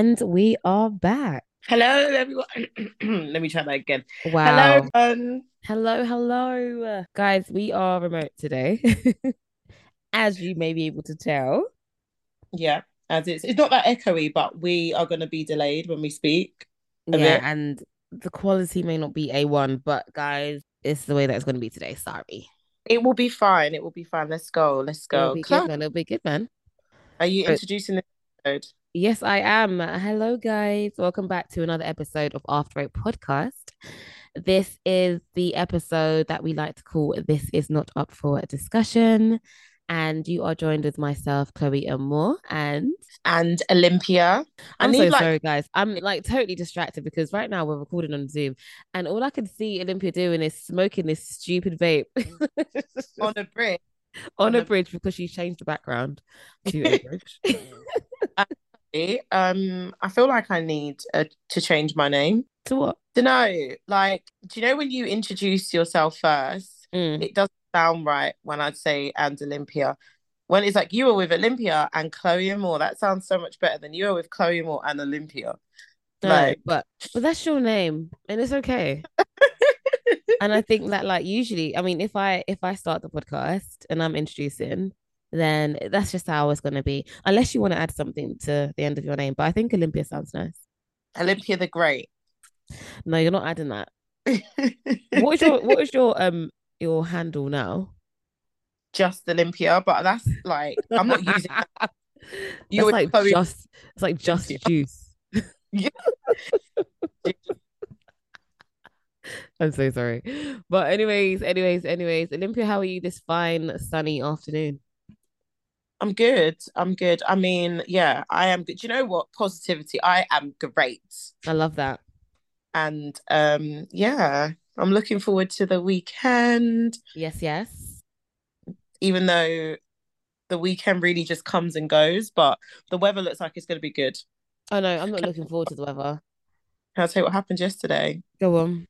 And we are back. Hello, everyone. Let me try that again. Wow. Hello, everyone. Hello, hello. Guys, we are remote today. As you may be able to tell. Yeah, as it's it's not that echoey, but we are going to be delayed when we speak. Yeah, bit. and the quality may not be A1, but guys, it's the way that it's going to be today. Sorry. It will be fine. It will be fine. Let's go. Let's go. It'll be good, man. It'll be good, man. are you But- introducing the episode? Yes, I am. Hello, guys. Welcome back to another episode of After Eight Podcast. This is the episode that we like to call This Is Not Up for Discussion. And you are joined with myself, Chloe Amore, and And Olympia. I I'm need so like sorry, guys. I'm like totally distracted because right now we're recording on Zoom, and all I can see Olympia doing is smoking this stupid vape on a bridge. on on a a- bridge because she changed the background to a bridge. Um, Um, I feel like I need uh, to change my name. to what? Don't know. Like, do you know when you introduce yourself first? Mm. it doesn't sound right when I'd say and Olympia. When it's like you were with Olympia and Chloe Amore, that sounds so much better than you were with Chloe Amore and Olympia. No, Like, but but that's your name, and it's okay. and I think that like usually, I mean, if I if I start the podcast and I'm introducing, then that's just how it's gonna be. Unless you want to add something to the end of your name, but I think Olympia sounds nice. Olympia the Great. No, you're not adding that. What is your what is your um your handle now? just Olympia? But that's like I'm not using that. You That's like Chloe- just it's like just juice. Yeah. I'm so sorry. But anyways, anyways, anyways, Olympia, how are you this fine sunny afternoon? I'm good. I'm good. I mean, yeah, I am good. Do you know what? Positivity. I am great. I love that. And um, yeah, I'm looking forward to the weekend, Yes, yes. even though the weekend really just comes and goes, but the weather looks like it's gonna be good. Oh no, I'm not looking forward to the weather. Can I tell you what happened yesterday? Go on.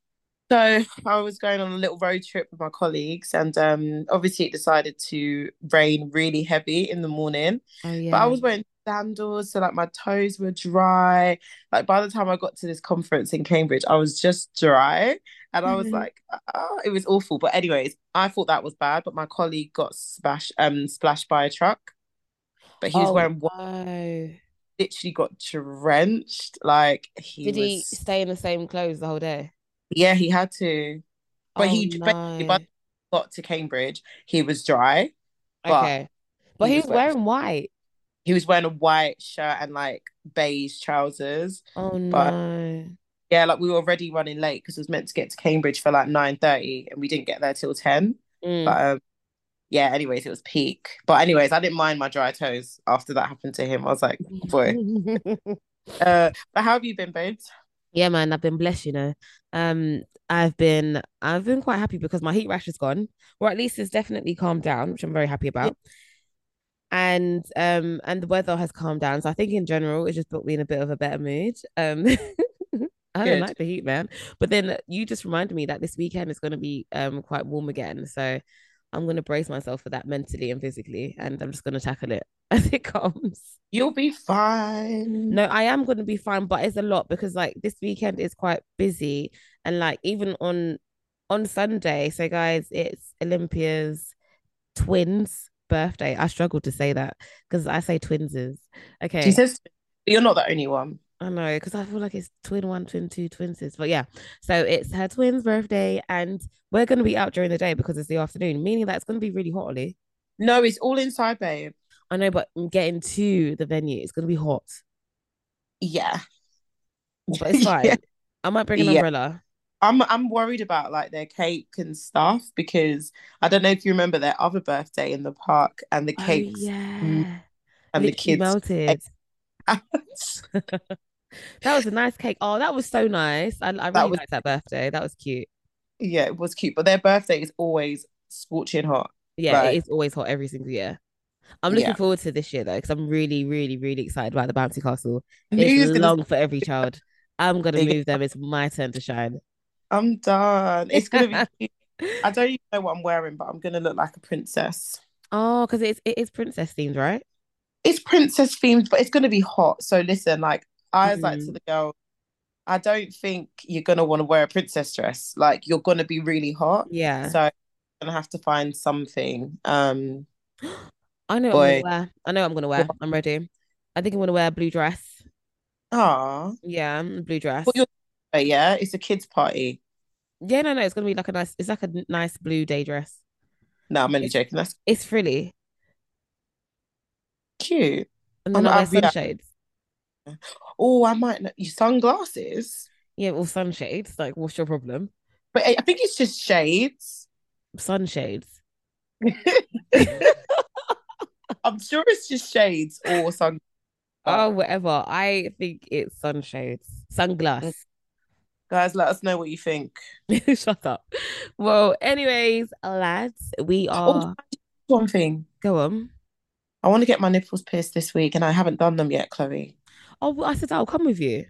So I was going on a little road trip with my colleagues, and um, obviously it decided to rain really heavy in the morning. Oh yeah. But I was wearing sandals, so like my toes were dry. Like by the time I got to this conference in Cambridge, I was just dry, and I was Mhm. like, oh, it was awful. But anyways, I thought that was bad. But my colleague got splashed, um, splashed by a truck. But he was Oh, wearing no. literally got drenched. Like he Did he was, stay in the same clothes the whole day? Yeah, he had to. But Oh, he no. he got to Cambridge, he was dry. but Okay. But he he was was wearing- wearing white. He was wearing a white shirt and like beige trousers. Oh But- no. Yeah, like we were already running late because it was meant to get to Cambridge for like nine thirty, and we didn't get there till ten. Mm. But um, yeah. Anyways, it was peak. But anyways, I didn't mind my dry toes after that happened to him. I was like, boy. Uh, but how have you been, babes? Yeah, man, I've been blessed, you know. Um, I've been I've been quite happy because my heat rash is gone, or at least it's definitely calmed down, which I'm very happy about. And um, and the weather has calmed down. So I think in general, it just put me in a bit of a better mood. Um, I don't like the heat, man. But then you just reminded me that this weekend is going to be um quite warm again. So I'm going to brace myself for that mentally and physically, and I'm just going to tackle it as it comes. You'll be fine. No, I am going to be fine, but it's a lot because like this weekend is quite busy, and like even on on Sunday. So guys, it's Olympia's twins birthday. I struggle to say that because I say twinses. Okay, She says, you're not the only one. I know because I feel like it's twin one, twin two, twinses. But yeah, so it's her twins' birthday, and we're going to be out during the day because it's the afternoon, meaning that it's going to be really hot, Ollie. No, it's all inside, babe. I know, but getting to the venue, it's going to be hot, Yeah. but it's fine. Yeah. I might bring an Yeah. umbrella. I'm I'm worried about like their cake and stuff because I don't know if you remember their other birthday in the park and the Oh, yeah. and the kids. melted. That was a nice cake. Oh, that was so nice. I, I really was- liked that birthday. That was cute. yeah, it was cute, but their birthday is always scorching hot. Yeah, it is always hot every single year. I'm looking Yeah. forward to this year though, because I'm really, really, really excited about the bouncy castle. It's gonna- long for every child. I'm gonna move them. It's my turn to shine. I'm done. It's gonna be. I don't even know what I'm wearing, but I'm gonna look like a princess. Oh, because it's it is princess themed, right? It's princess themed, but it's gonna be hot. So listen, like I was like to Mm, the girl, I don't think you're gonna want to wear a princess dress. Like you're gonna be really hot. yeah. So I'm gonna have to find something. Um I know what I'm gonna wear. I know what I'm gonna wear. I'm ready. I think I'm gonna wear a blue dress. Ah. Yeah, a blue dress. your yeah, it's a kids' party. Yeah, no, no, it's gonna be like a nice. It's like a n- nice blue day dress. No, I'm only It's joking. That's it's frilly, cute. and then I'm I'll wear I've, yeah. sunshades. Oh, I might not your sunglasses. Yeah, or sunshades. Like, what's your problem? But I I think it's just shades. Sunshades. I'm sure it's just shades or sun. Oh, whatever. I think it's sunshades. sunglasses. Mm. Guys, let us know what you think. Shut up. Well, anyways, lads, we Oh, are. one thing. Go on. I want to get my nipples pierced this week and I haven't done them yet, Chloe. Oh, well, I said I'll come with you.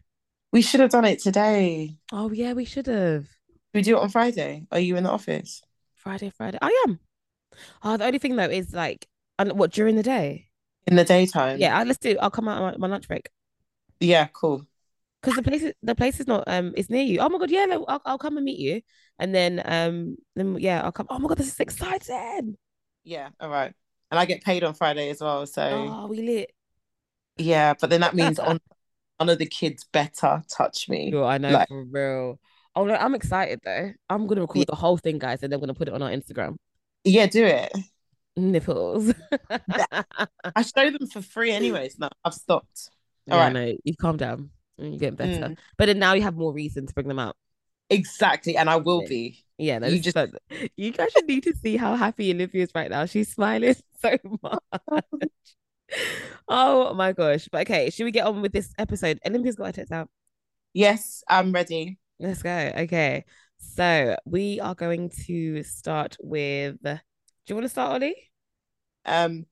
We should have done it today. Oh, yeah, we should have. We do it on Friday. Are you in the office? Friday, Friday. I am. Oh, the only thing though is like, and what during the day? In the daytime? Yeah, I- let's do. I'll come out on my, my lunch break Yeah, cool. because the place is the place is not um it's near you. Oh my god, yeah, no, I'll I'll come and meet you, and then um then yeah, I'll come. Oh my god, this is exciting. Yeah, all right. And I get paid on Friday as well. So Oh, we lit. yeah, but then that means on none of the kids better touch me. Yo, I know Like, for real. Oh no, I'm excited though. I'm gonna record yeah, the whole thing, guys, and then we're gonna put it on our Instagram. yeah, do it. Nipples. I show them for free anyways. No, I've stopped. All Yeah, right. know. You've calmed down. and You're getting better. Mm, But then now you have more reason to bring them out. exactly. And I will be. yeah, no, You just so you guys should need to see how happy Olivia is right now. She's smiling so much. Oh my gosh. But okay, should we get on with this episode? Olympia's got her tits out. Yes, I'm ready. Let's go. Okay. So we are going to start with you want to start, Ollie? Um,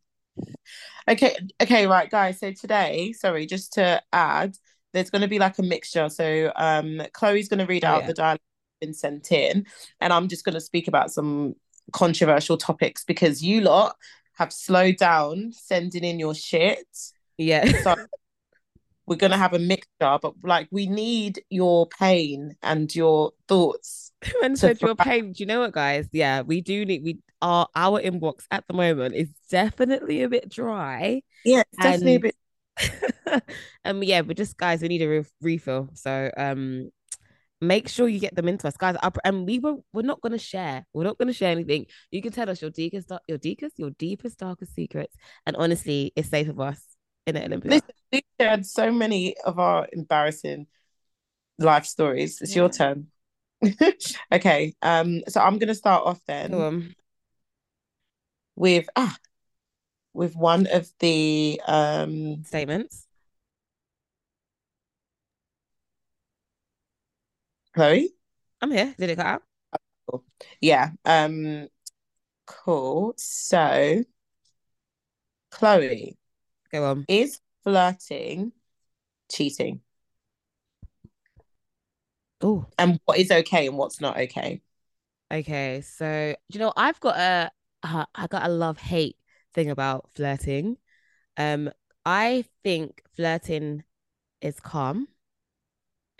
okay, okay, right, guys. So today, sorry, just to add, there's going to be like a mixture. So, um, Chloe's going to read Oh out yeah. the dialogue that's been sent in, and I'm just going to speak about some controversial topics because you lot have slowed down sending in your shit. Yeah. So we're going to have a mixture, but like we need your pain and your thoughts and to said your pain. Do you know what, guys? Yeah, we do need we our our inbox at the moment is definitely a bit dry. Yeah, it's definitely a bit. um yeah, but just guys, we need a re- refill. So um make sure you get them into us, guys. I, and we were we're not gonna share. We're not gonna share anything. You can tell us your deepest, your deepest, your deepest, darkest secrets. And honestly, it's safe of us in it, Olympia. Listen, we shared so many of our embarrassing life stories. It's your turn. okay. Um, so I'm gonna start off then on. with ah with one of the um Statements. Chloe. I'm here. Did it cut out? Cool. Yeah. Um cool. So Chloe, Go on. is flirting cheating? Oh, And what is okay and what's not okay? Okay, so you know, I've got a uh, I got a love hate thing about flirting. Um, I think flirting is calm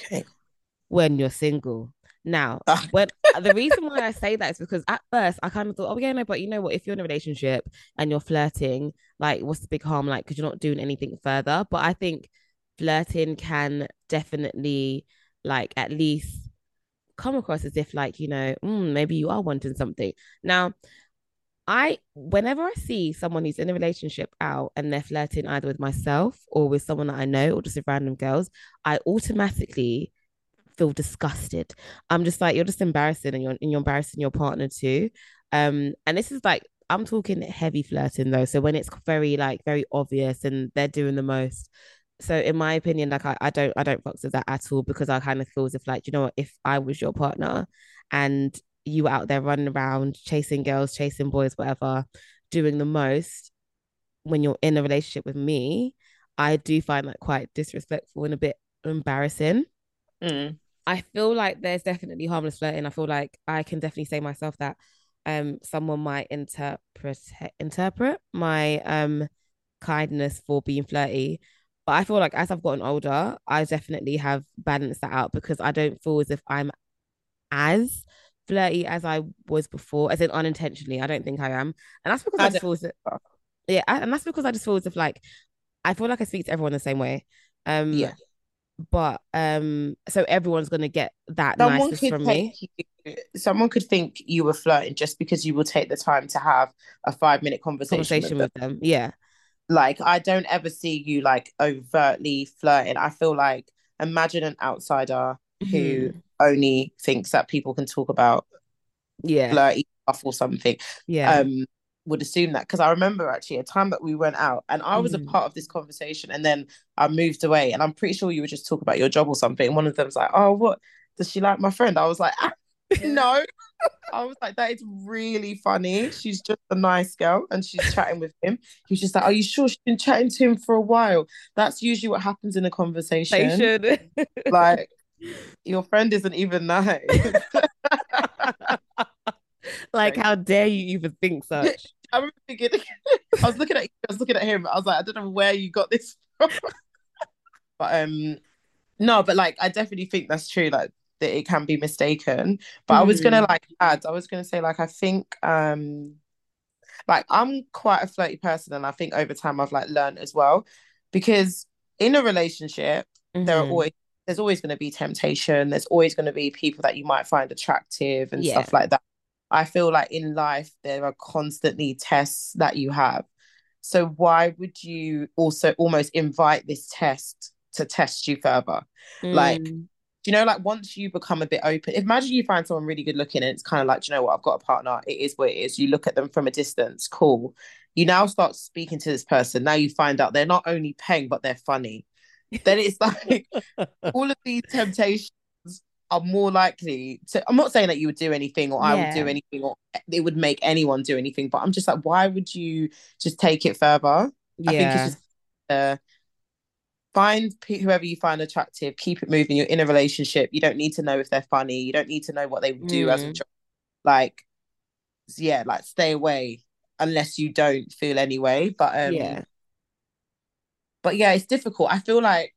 Okay. when you're single. Now, Ah, when the reason why I say that is because at first I kind of thought, oh yeah, no, but you know what? If you're in a relationship and you're flirting, like, what's the big harm? Like, because you're not doing anything further. But I think flirting can definitely, like, at least come across as if like you know mm, maybe you are wanting something now i whenever i see someone who's in a relationship out and they're flirting either with myself or with someone that i know or just with random girls i automatically feel disgusted. I'm just like you're just embarrassing and you're, and you're embarrassing your partner too. Um and this is like i'm talking heavy flirting though. So when it's very like very obvious and they're doing the most. So in my opinion, like I, I don't I don't fuck with that at all because I kind of feel as if like, you know what, if I was your partner and you were out there running around chasing girls, chasing boys, whatever, doing the most when you're in a relationship with me, I do find that quite disrespectful and a bit embarrassing. mm, I feel like there's definitely harmless flirting. I feel like I can definitely say myself that um someone might interpret interpret my um kindness for being flirty But I feel like as I've gotten older, I definitely have balanced that out because I don't feel as if I'm as flirty as I was before, as in unintentionally. I don't think I am. And that's because I, I just feel as if, yeah, I- and that's because I just feel as if like I feel like I speak to everyone the same way. Um, Yeah. But um, so everyone's gonna get that Someone niceness could from me. you, someone could think you were flirting just because you will take the time to have a five minute conversation with them. with them. Yeah. Like, I don't ever see you like overtly flirting. I feel like imagine an outsider who Mhm. only thinks that people can talk about Yeah. flirty stuff or something. Yeah. Um, would assume that because I remember actually a time that we went out and I was a Mhm. part of this conversation and then I moved away and I'm pretty sure you were just talking about your job or something. And one of them's like, "Oh, what does she like my friend?" I was like, ah, "No." I was like, "That is really funny. She's just a nice girl and she's chatting with him." He was just like, "Are you sure she's been chatting to him for a while?" That's usually what happens in a conversation. Like your friend isn't even nice. like, how dare you even think such? I remember thinking, I was looking at I was looking at him. I was like, I don't know where you got this from. but um no, but like I definitely think that's true, like that it can be mistaken. But I was gonna Mhm. like add, I was gonna say like I think um like I'm quite a flirty person and I think over time I've like learned as well. Because in a relationship, there are Mhm. always there's always going to be temptation. There's always going to be people that you might find attractive and Yeah. stuff like that. I feel like in life there are constantly tests that you have. So why would you also almost invite this test to test you further? Like, Mm. you know, like once you become a bit open, imagine you find someone really good looking and it's kind of like, "Do you know what, I've got a partner. It is what it is. You look at them from a distance, cool. You now start speaking to this person. Now you find out they're not only paying, but they're funny. Then it's like all of these temptations are more likely to I'm not saying that you would do anything or I would do anything or it would make anyone do anything, but I'm just like, why would you just take it further? I think it's Yeah. just uh, find whoever you find attractive, keep it moving. You're in a relationship. You don't need to know if they're funny. You don't need to know what they do as a Mm. job. Like, yeah, like stay away unless you don't feel anyway. But um, Yeah. but yeah, it's difficult. I feel like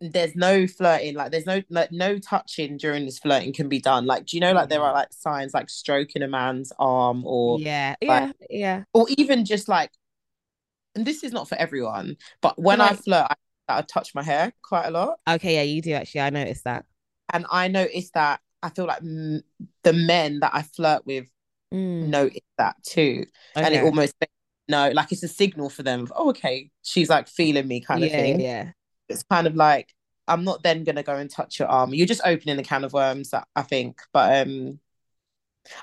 there's no flirting, like there's no like no touching during this flirting can be done. Like, do you know like there are like signs like stroking a man's arm or Yeah. like- Yeah. Yeah. or even just like and this is not for everyone, but when I flirt, I, I touch my hair quite a lot. Okay. Yeah, you do actually. I noticed that. And I noticed that I feel like mm, the men that I flirt with Mm. notice that too. And it Okay. almost no, like it's a signal for them. Of, oh, okay, she's like feeling me kind of yeah, thing. yeah. It's kind of like I'm not then gonna go and touch your arm. You're just opening a can of worms, I- think. But um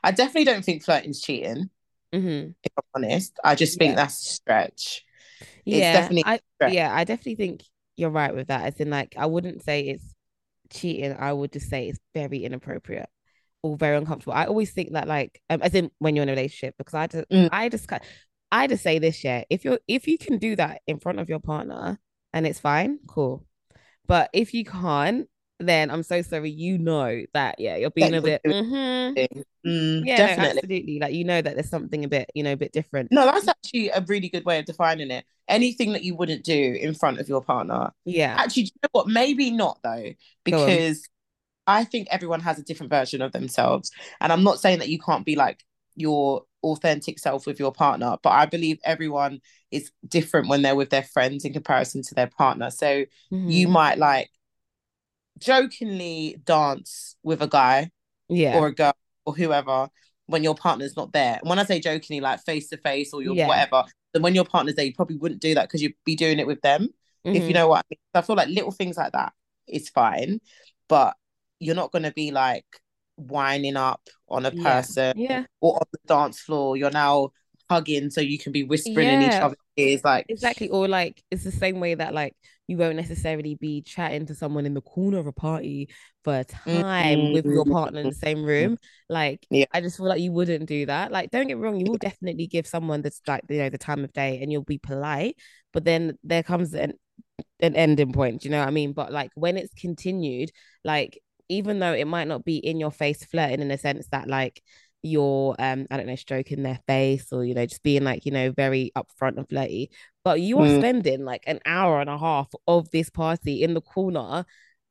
I definitely don't think flirting's cheating, hmm if I'm honest. I just think Yeah. that's a stretch. It's Yeah. definitely I stretch. yeah, I definitely think you're right with that. As in, like, I wouldn't say it's cheating. I would just say it's very inappropriate or very uncomfortable. I always think that, like, um, as in when you're in a relationship, because I just, Mm. I just, I just say this, yeah. If you're, if you can do that in front of your partner and it's fine, cool. But if you can't, then I'm so sorry. You know that, yeah, you're being a bit, mhm. Mm, yeah, no, absolutely. Like, you know that there's something a bit, you know, a bit different. No, that's actually a really good way of defining it. Anything that you wouldn't do in front of your partner. Yeah. Actually, do you know what? Maybe not though, because I think everyone has a different version of themselves. And I'm not saying that you can't be like your authentic self with your partner, but I believe everyone is different when they're with their friends in comparison to their partner. So you Mhm. might like jokingly dance with a guy yeah. or a girl or whoever when your partner's not there. And when I say jokingly, like face to face or you're Yeah. whatever, then when your partner's there, you probably wouldn't do that because you'd be doing it with them. If you Mhm. know what I mean. So I feel like little things like that is fine, but you're not gonna be like winding up on a person Yeah. or on the dance floor. You're now hugging so you can be whispering in each other's ears. Like Exactly. Or like it's the same way that like you won't necessarily be chatting to someone in the corner of a party for a time with your partner in the same mm-hmm. room. Like Yeah. I just feel like you wouldn't do that. Like don't get me wrong, you will definitely give someone that's like you know the time of day and you'll be polite, but then there comes an an ending point, you know what I mean? But like when it's continued, like even though it might not be in your face flirting in a sense that like you're um I don't know stroking their face or you know just being like you know very upfront and flirty but you are Mm. spending like an hour and a half of this party in the corner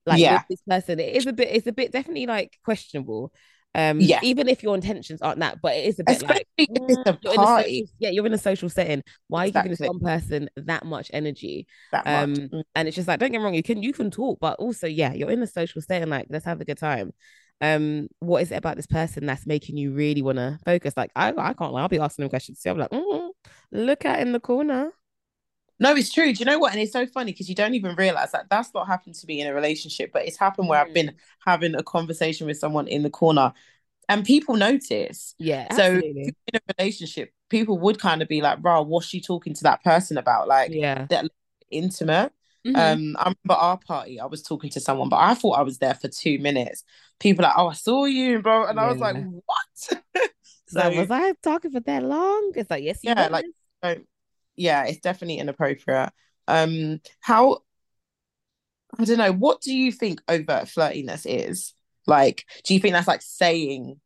like Yeah. with this person it is a bit it's a bit definitely like questionable um Yeah. even if your intentions aren't that but it is a bit Especially like if it's a mm, you're party. social, yeah you're in a social setting why are you giving this one person that much energy that much. um Mm. and it's just like don't get me wrong you can you can talk but also yeah you're in a social setting like let's have a good time um what is it about this person that's making you really want to focus like I, I can't lie I'll be asking them questions too I'm like mm, look at in the corner No, it's true. Do you know what? And it's so funny because you don't even realize that that's not happened to me in a relationship, but it's happened where I've been having a conversation with someone in the corner and people notice. yeah So in a relationship, people would kind of be like, "Bro, what's she talking to that person about?" Like yeah that intimate. Mhm. Um, I remember our party. I was talking to someone, but I thought I was there for two minutes. People like, "Oh, I saw you, bro," and I was like, "What?" It's like, was I talking for that long it's like yes you Yeah, was. like- So, yeah, it's definitely inappropriate. Um, how I don't know. What do you think overt flirtiness is? Like, do you think that's like saying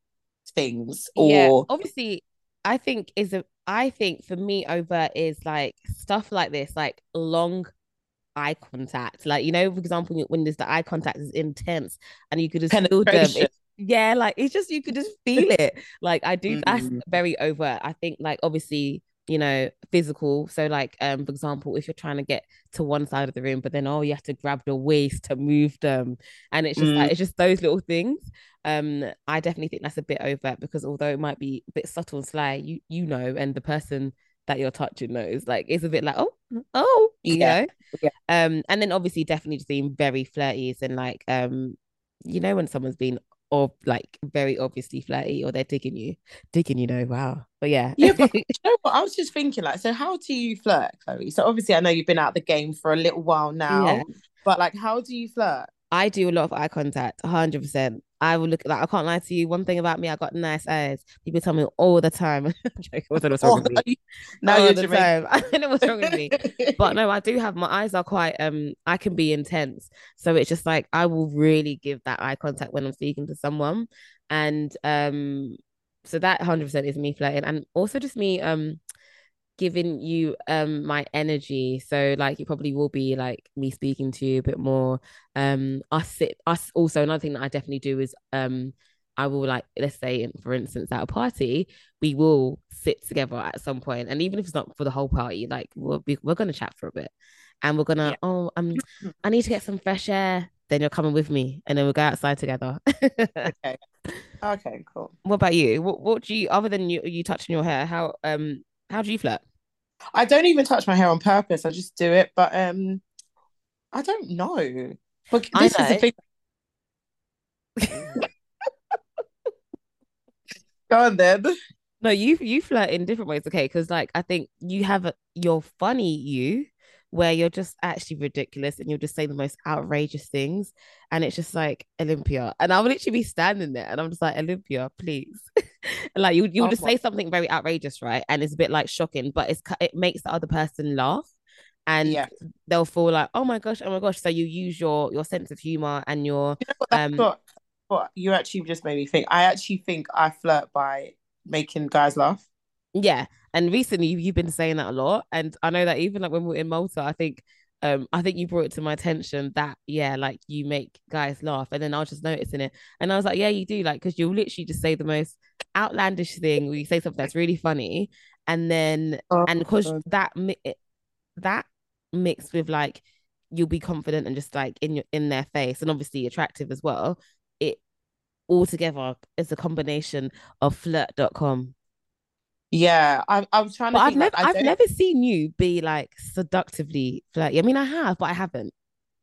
things yeah or obviously I think is a I think for me overt is like stuff like this like long eye contact like you know for example when there's the eye contact is intense and you could just feel them? It- yeah like it's just you could just feel it like I do that's Mm. very overt I think like obviously you know physical so like um for example if you're trying to get to one side of the room but then oh you have to grab the waist to move them and it's just Mm. like it's just those little things um I definitely think that's a bit overt because although it might be a bit subtle and sly you you know and the person that you're touching knows like it's a bit like oh oh you Yeah. know Yeah. um and then obviously definitely just being very flirty and like um you know when someone's been or like very obviously flirty or they're digging you digging you know wow but yeah Yeah, but you know what? I was just thinking, like, so how do you flirt, Chloe? So obviously, I know you've been out of the game for a little while now, Yeah. but like, how do you flirt? I do a lot of eye contact, 100%. I will look like I can't lie to you. One thing about me, I got nice eyes. People tell me all the time. I'm joking. Know what's wrong Oh, with me. now all you're the Jamaican. time. I don't know what's wrong with me. But no, I do have my eyes are quite um I can be intense. So it's just like I will really give that eye contact when I'm speaking to someone. And um so that 100% is me flirting and also just me um giving you um my energy. So like it probably will be like me speaking to you a bit more. Um us sit us also another thing that I definitely do is um I will like let's say for instance at a party we will sit together at some point and even if it's not for the whole party like we'll be, we're gonna chat for a bit and we're gonna Yeah. oh um I need to get some fresh air then you're coming with me and then we'll go outside together Okay. Okay, cool. what about you what what do you other than you you touching your hair how um how do you flirt I don't even touch my hair on purpose. I just do it, but um, I don't know. But this is the know. thing. Go on then. No, you you flirt in different ways, okay? Because like I think you have a, your funny you, where you're just actually ridiculous and you'll just say the most outrageous things, and it's just like Olympia, and I would literally be standing there, and I'm just like Olympia, please, like you you Oh just say something very outrageous, right? And it's a bit like shocking, but it's it makes the other person laugh, and Yeah. they'll feel like oh my gosh, oh my gosh. So you use your your sense of humor and your That's um what, what you actually just made me think. I actually think I flirt by making guys laugh. Yeah, and recently you- you've been saying that a lot, and I know that even like when we were in Malta, I think, um, I think you brought it to my attention that yeah, like you make guys laugh, and then I was just noticing it, and I was like, yeah, you do, like, because you'll literally just say the most outlandish thing, where you say something that's really funny, and then Oh, and because that mi- that mixed with like you'll be confident and just like in your in their face, and obviously attractive as well. It all together is a combination of flirt.com. Yeah, I'm. I was trying to I've think. never, like, I've never seen you be like seductively flirty. I mean, I have, but I haven't.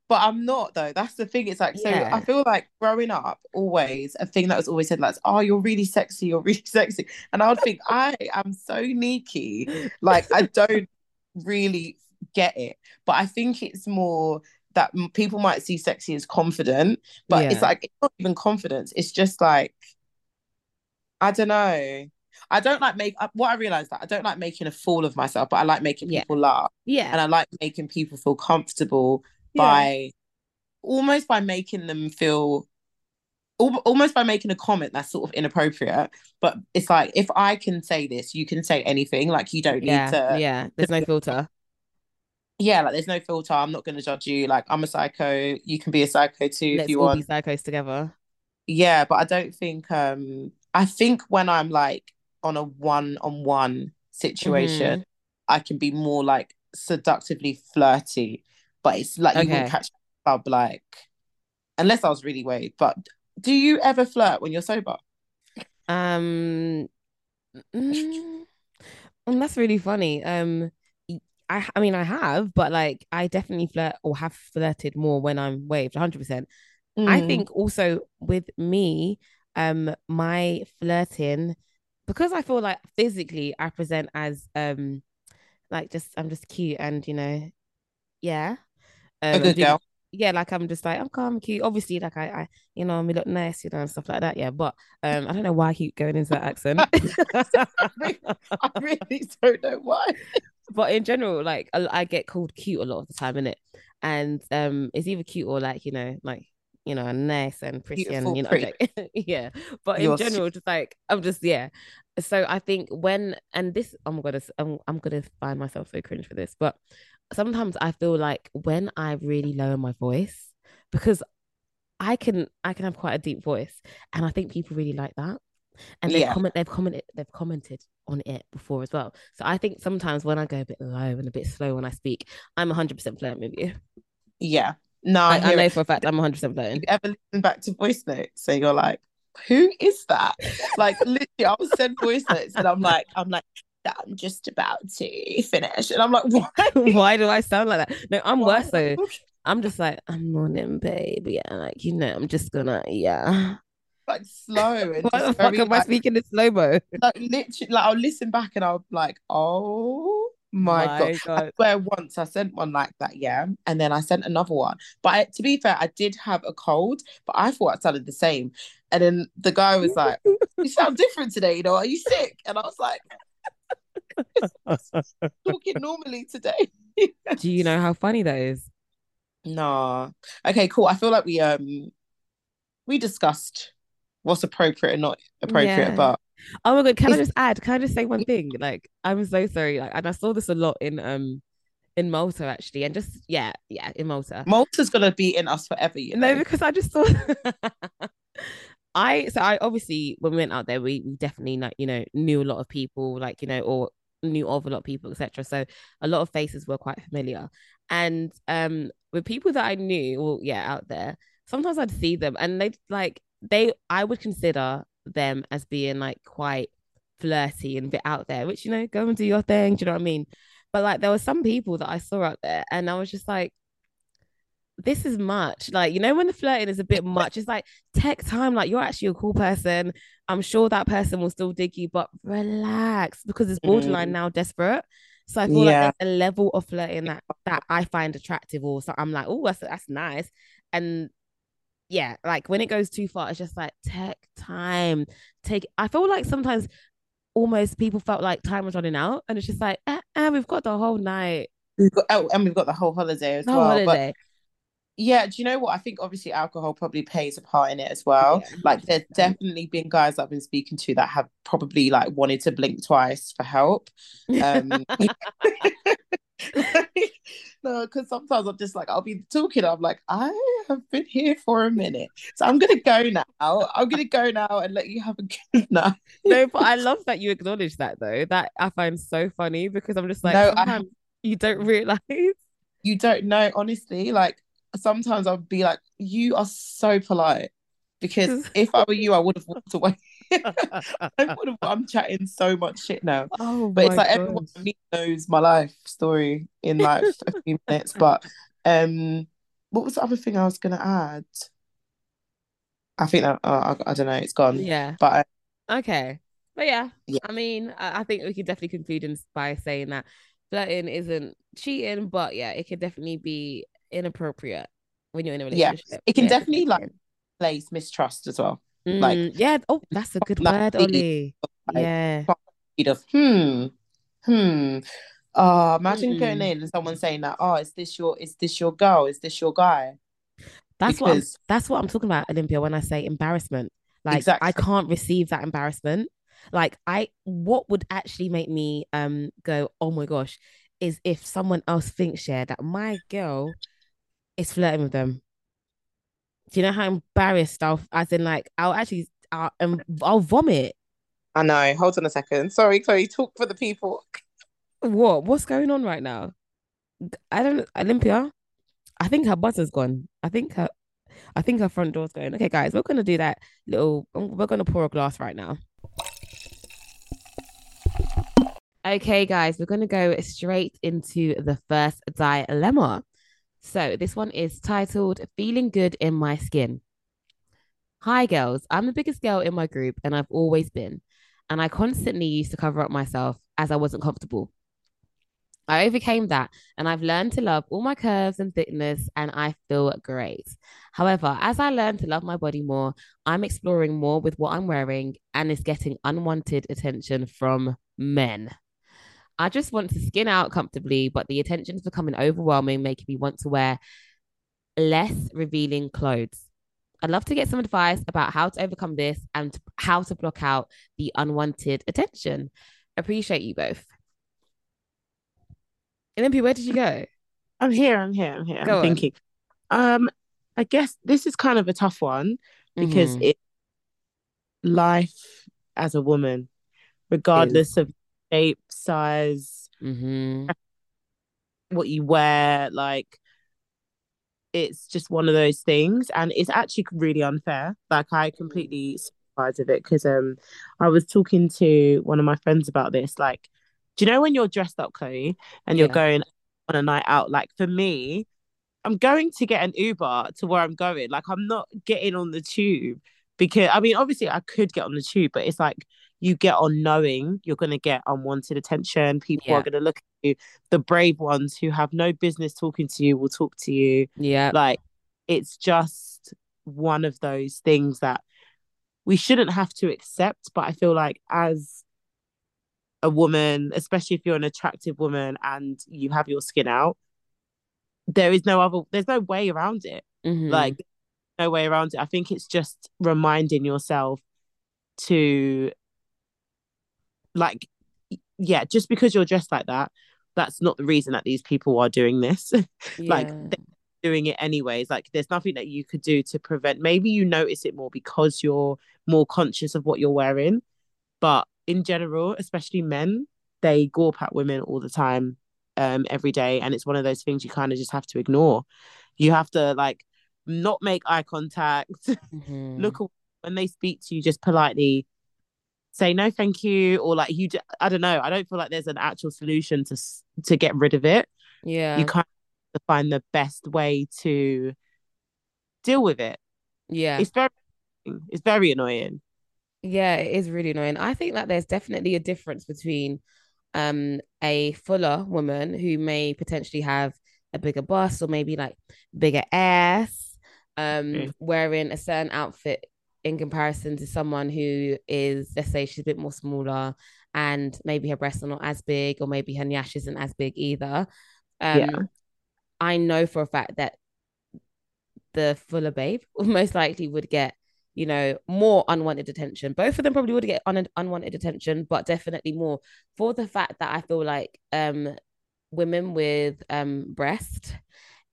But I'm not though. That's the thing. It's like so. Yeah. I feel like growing up, always a thing that was always said like, "Oh, you're really sexy. You're really sexy," and I would think I am so sneaky. Like I don't really get it. But I think it's more that people might see sexy as confident, but it's like it's not even confidence. It's just like I don't know. I don't like make what I realized that I don't like making a fool of myself, but I like making Yeah. people laugh Yeah, and I like making people feel comfortable Yeah. by almost by making them feel almost by making a comment that's sort of inappropriate. But it's like if I can say this, you can say anything. Like you don't yeah, need to. Yeah, there's no filter. Yeah, like there's no filter. I'm not going to judge you. Like I'm a psycho. You can be a psycho too Let's if you all want. Be psychos together. Yeah, but I don't think. Um, I think when I'm like on a one-on-one situation, mm-hmm. I can be more like seductively flirty. But it's like okay. you wouldn't catch club like unless I was really weighed. But do you ever flirt when you're sober? Um, mm, mm, that's really funny. Um, I I mean I have, but like I definitely flirt or have flirted more when I'm waved, 100. percent I mm. think also with me, um, my flirting because I feel like physically I present as um, like just I'm just cute and you know, yeah, um, a good girl yeah, like I'm just like I'm calm, cute. Obviously, like I, I, you know, me look nice, you know, and stuff like that. Yeah, but um, I don't know why I keep going into that accent. I really don't know why. but in general, like I, I, get called cute a lot of the time, in it, and um, it's either cute or like you know, like you know, nice and pretty, Beautiful, and you know, like, yeah. But You're in general, just like I'm just yeah. So I think when and this, oh my god, I'm, I'm gonna find myself so cringe for this, but sometimes I feel like when I really lower my voice, because I can I can have quite a deep voice, and I think people really like that. And they've yeah. comment they've commented they've commented on it before as well. So I think sometimes when I go a bit low and a bit slow when I speak, I'm 100 percent flirting with you. Yeah, no, I, I know for a fact I'm 100 percent flirting. You ever listen back to voice notes so you're like, who is that? like literally, I will send voice notes and I'm like, I'm like, I'm just about to finish. And I'm like, why? why do I sound like that? No, I'm why? worse though. I'm just like, I'm morning, babe. Yeah, like you know, I'm just gonna, yeah. Like slow and what the fuck am like, I speaking in slow mo? Like literally, like I'll listen back and I'll be like, oh my, my god. god. I swear once I sent one like that, yeah. And then I sent another one. But I, to be fair, I did have a cold, but I thought I sounded the same. And then the guy was like, You sound different today, you know, are you sick? And I was like, talking normally today. Do you know how funny that is? Nah. Okay, cool. I feel like we um we discussed what's appropriate and not appropriate, yeah. but oh my god, can I just add? Can I just say one thing? Like, I'm so sorry. Like, and I saw this a lot in um in Malta actually, and just yeah, yeah, in Malta. Malta's gonna be in us forever, you know. No, because I just saw I so I obviously when we went out there, we, we definitely like you know knew a lot of people, like you know, or knew of a lot of people, etc. So a lot of faces were quite familiar. And um with people that I knew, well, yeah, out there, sometimes I'd see them and they like they I would consider them as being like quite flirty and a bit out there, which you know, go and do your thing. Do you know what I mean? But like there were some people that I saw out there and I was just like, this is much. Like, you know, when the flirting is a bit much, it's like take time. Like, you're actually a cool person. I'm sure that person will still dig you, but relax because it's borderline mm. now desperate. So I feel yeah. like there's a level of flirting that that I find attractive, or so I'm like, oh, that's that's nice. And yeah, like when it goes too far, it's just like take time. Take. I feel like sometimes almost people felt like time was running out, and it's just like, eh, eh, we've got the whole night. We've got, oh, and we've got the whole holiday as the well. Holiday. But yeah, do you know what? I think obviously alcohol probably plays a part in it as well. Yeah. Like there's definitely been guys I've been speaking to that have probably like wanted to blink twice for help. Um Uh, because sometimes I'm just like I'll be talking, I'm like, I have been here for a minute. So I'm gonna go now. I'm gonna go now and let you have a good night. no, but I love that you acknowledge that though. That I find so funny because I'm just like no, I, you don't realize you don't know honestly like sometimes I'll be like, you are so polite. Because if I were you, I would have walked away. I would have. I'm chatting so much shit now. Oh, but it's like everyone knows my life story in like a few minutes. But um, what was the other thing I was gonna add? I think that uh, I, I, don't know. It's gone. Yeah. But uh, okay. But yeah, yeah. I mean, I, I think we can definitely conclude by saying that flirting isn't cheating, but yeah, it could definitely be inappropriate when you're in a relationship. Yeah, it can yeah, definitely like place mistrust as well. Mm, like yeah, oh, that's a good word, Ollie. Like, yeah. Of hmm, hmm. Uh, imagine mm. going in and someone saying that, oh, is this your is this your girl? Is this your guy? That's what I'm, that's what I'm talking about, Olympia, when I say embarrassment. Like I can't receive that embarrassment. Like I what would actually make me um go, oh my gosh, is if someone else thinks, yeah, that my girl is flirting with them. Do you know how embarrassed I'll as in like I'll actually I'll, um, I'll vomit. I know. Hold on a second. Sorry, Chloe. Talk for the people. What? What's going on right now? I don't Olympia. I think her buzzer's gone. I think her I think her front door's going. Okay, guys, we're gonna do that little we're gonna pour a glass right now. Okay, guys, we're going to go straight into the first dilemma. So, this one is titled Feeling Good in My Skin. Hi, girls. I'm the biggest girl in my group, and I've always been. And I constantly used to cover up myself as I wasn't comfortable. I overcame that and I've learned to love all my curves and thickness, and I feel great. However, as I learn to love my body more, I'm exploring more with what I'm wearing and is getting unwanted attention from men. I just want to skin out comfortably, but the attention is becoming overwhelming, making me want to wear less revealing clothes. I'd love to get some advice about how to overcome this and how to block out the unwanted attention. Appreciate you both. Olympia, where did you go? I'm here. I'm here. I'm here. Go I'm thinking. Um, I guess this is kind of a tough one because Mhm. it life as a woman, regardless of shape, size, Mhm. what you wear, like it's just one of those things, and it's actually really unfair. Like I completely sympathize with it because um, I was talking to one of my friends about this. Like, do you know when you're dressed up, Chloe, and you're Yeah. going on a night out? Like for me, I'm going to get an Uber to where I'm going. Like I'm not getting on the tube because I mean, obviously I could get on the tube, but it's like you get on knowing you're going to get unwanted attention. People Yeah. are going to look at you. The brave ones who have no business talking to you will talk to you. Yeah. Like it's just one of those things that we shouldn't have to accept. But I feel like as a woman, especially if you're an attractive woman and you have your skin out, there is no other there's no way around it. Mhm. Like no way around it. I think it's just reminding yourself to like yeah, just because you're dressed like that, that's not the reason that these people are doing this. like yeah. they're doing it anyways. Like there's nothing that you could do to prevent maybe you notice it more because you're more conscious of what you're wearing. But in general, especially men, they gawp at women all the time, um, every day. And it's one of those things you kind of just have to ignore. You have to like not make eye contact, Mhm. look when they speak to you, just politely say no, thank you, or like you. d- I don't know. I don't feel like there's an actual solution to to get rid of it. Yeah. You can't find the best way to deal with it. yeah. It's very, it's very annoying. Yeah, it is really annoying. I think that there's definitely a difference between um a fuller woman who may potentially have a bigger bust or maybe like bigger ass, um, Mm. wearing a certain outfit in comparison to someone who is, let's say, she's a bit more smaller and maybe her breasts are not as big or maybe her nyash isn't as big either. Um, Yeah. I know for a fact that the fuller babe most likely would get you know more unwanted attention both of them probably would get un- unwanted attention but definitely more for the fact that i feel like um women with um breast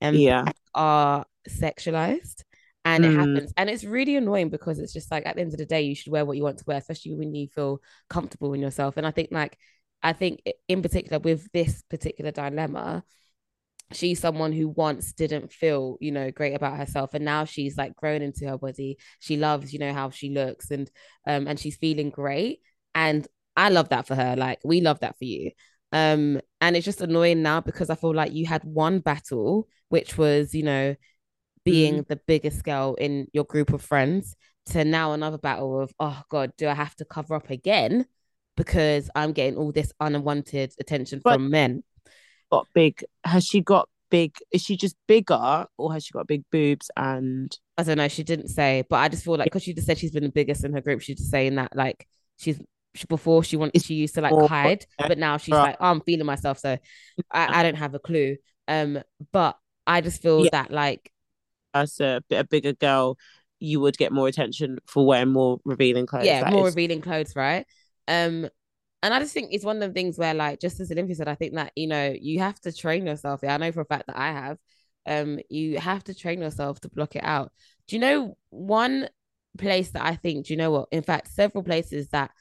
and Yeah. are sexualized and it Mm. happens. And it's really annoying because it's just like at the end of the day you should wear what you want to wear especially when you feel comfortable in yourself. And i think like i think in particular with this particular dilemma she's someone who once didn't feel you know great about herself. And now she's like grown into her body. She loves you know how she looks and um and she's feeling great. And i love that for her. Like we love that for you. Um and it's just annoying now because i feel like you had one battle which was you know being the biggest girl in your group of friends to now another battle of oh god do i have to cover up again because i'm getting all this unwanted attention But- from men Got big. Has she got big? Is she just bigger, or has she got big boobs? And I don't know. She didn't say, but I just feel like because she just said she's been the biggest in her group, she's just saying that like she's she, before she wanted she used to like hide, but now she's like, oh, I'm feeling myself, so I, I don't have a clue. Um, but I just feel Yeah. that like as a bit a bigger girl, you would get more attention for wearing more revealing clothes. yeah, That more is- revealing clothes, right? Um, and I just think it's one of the things where, like, just as Olympia said, I think that you know you have to train yourself. Yeah, I know for a fact that I have. Um, you have to train yourself to block it out. Do you know one place that I think? Do you know what? In fact, several places that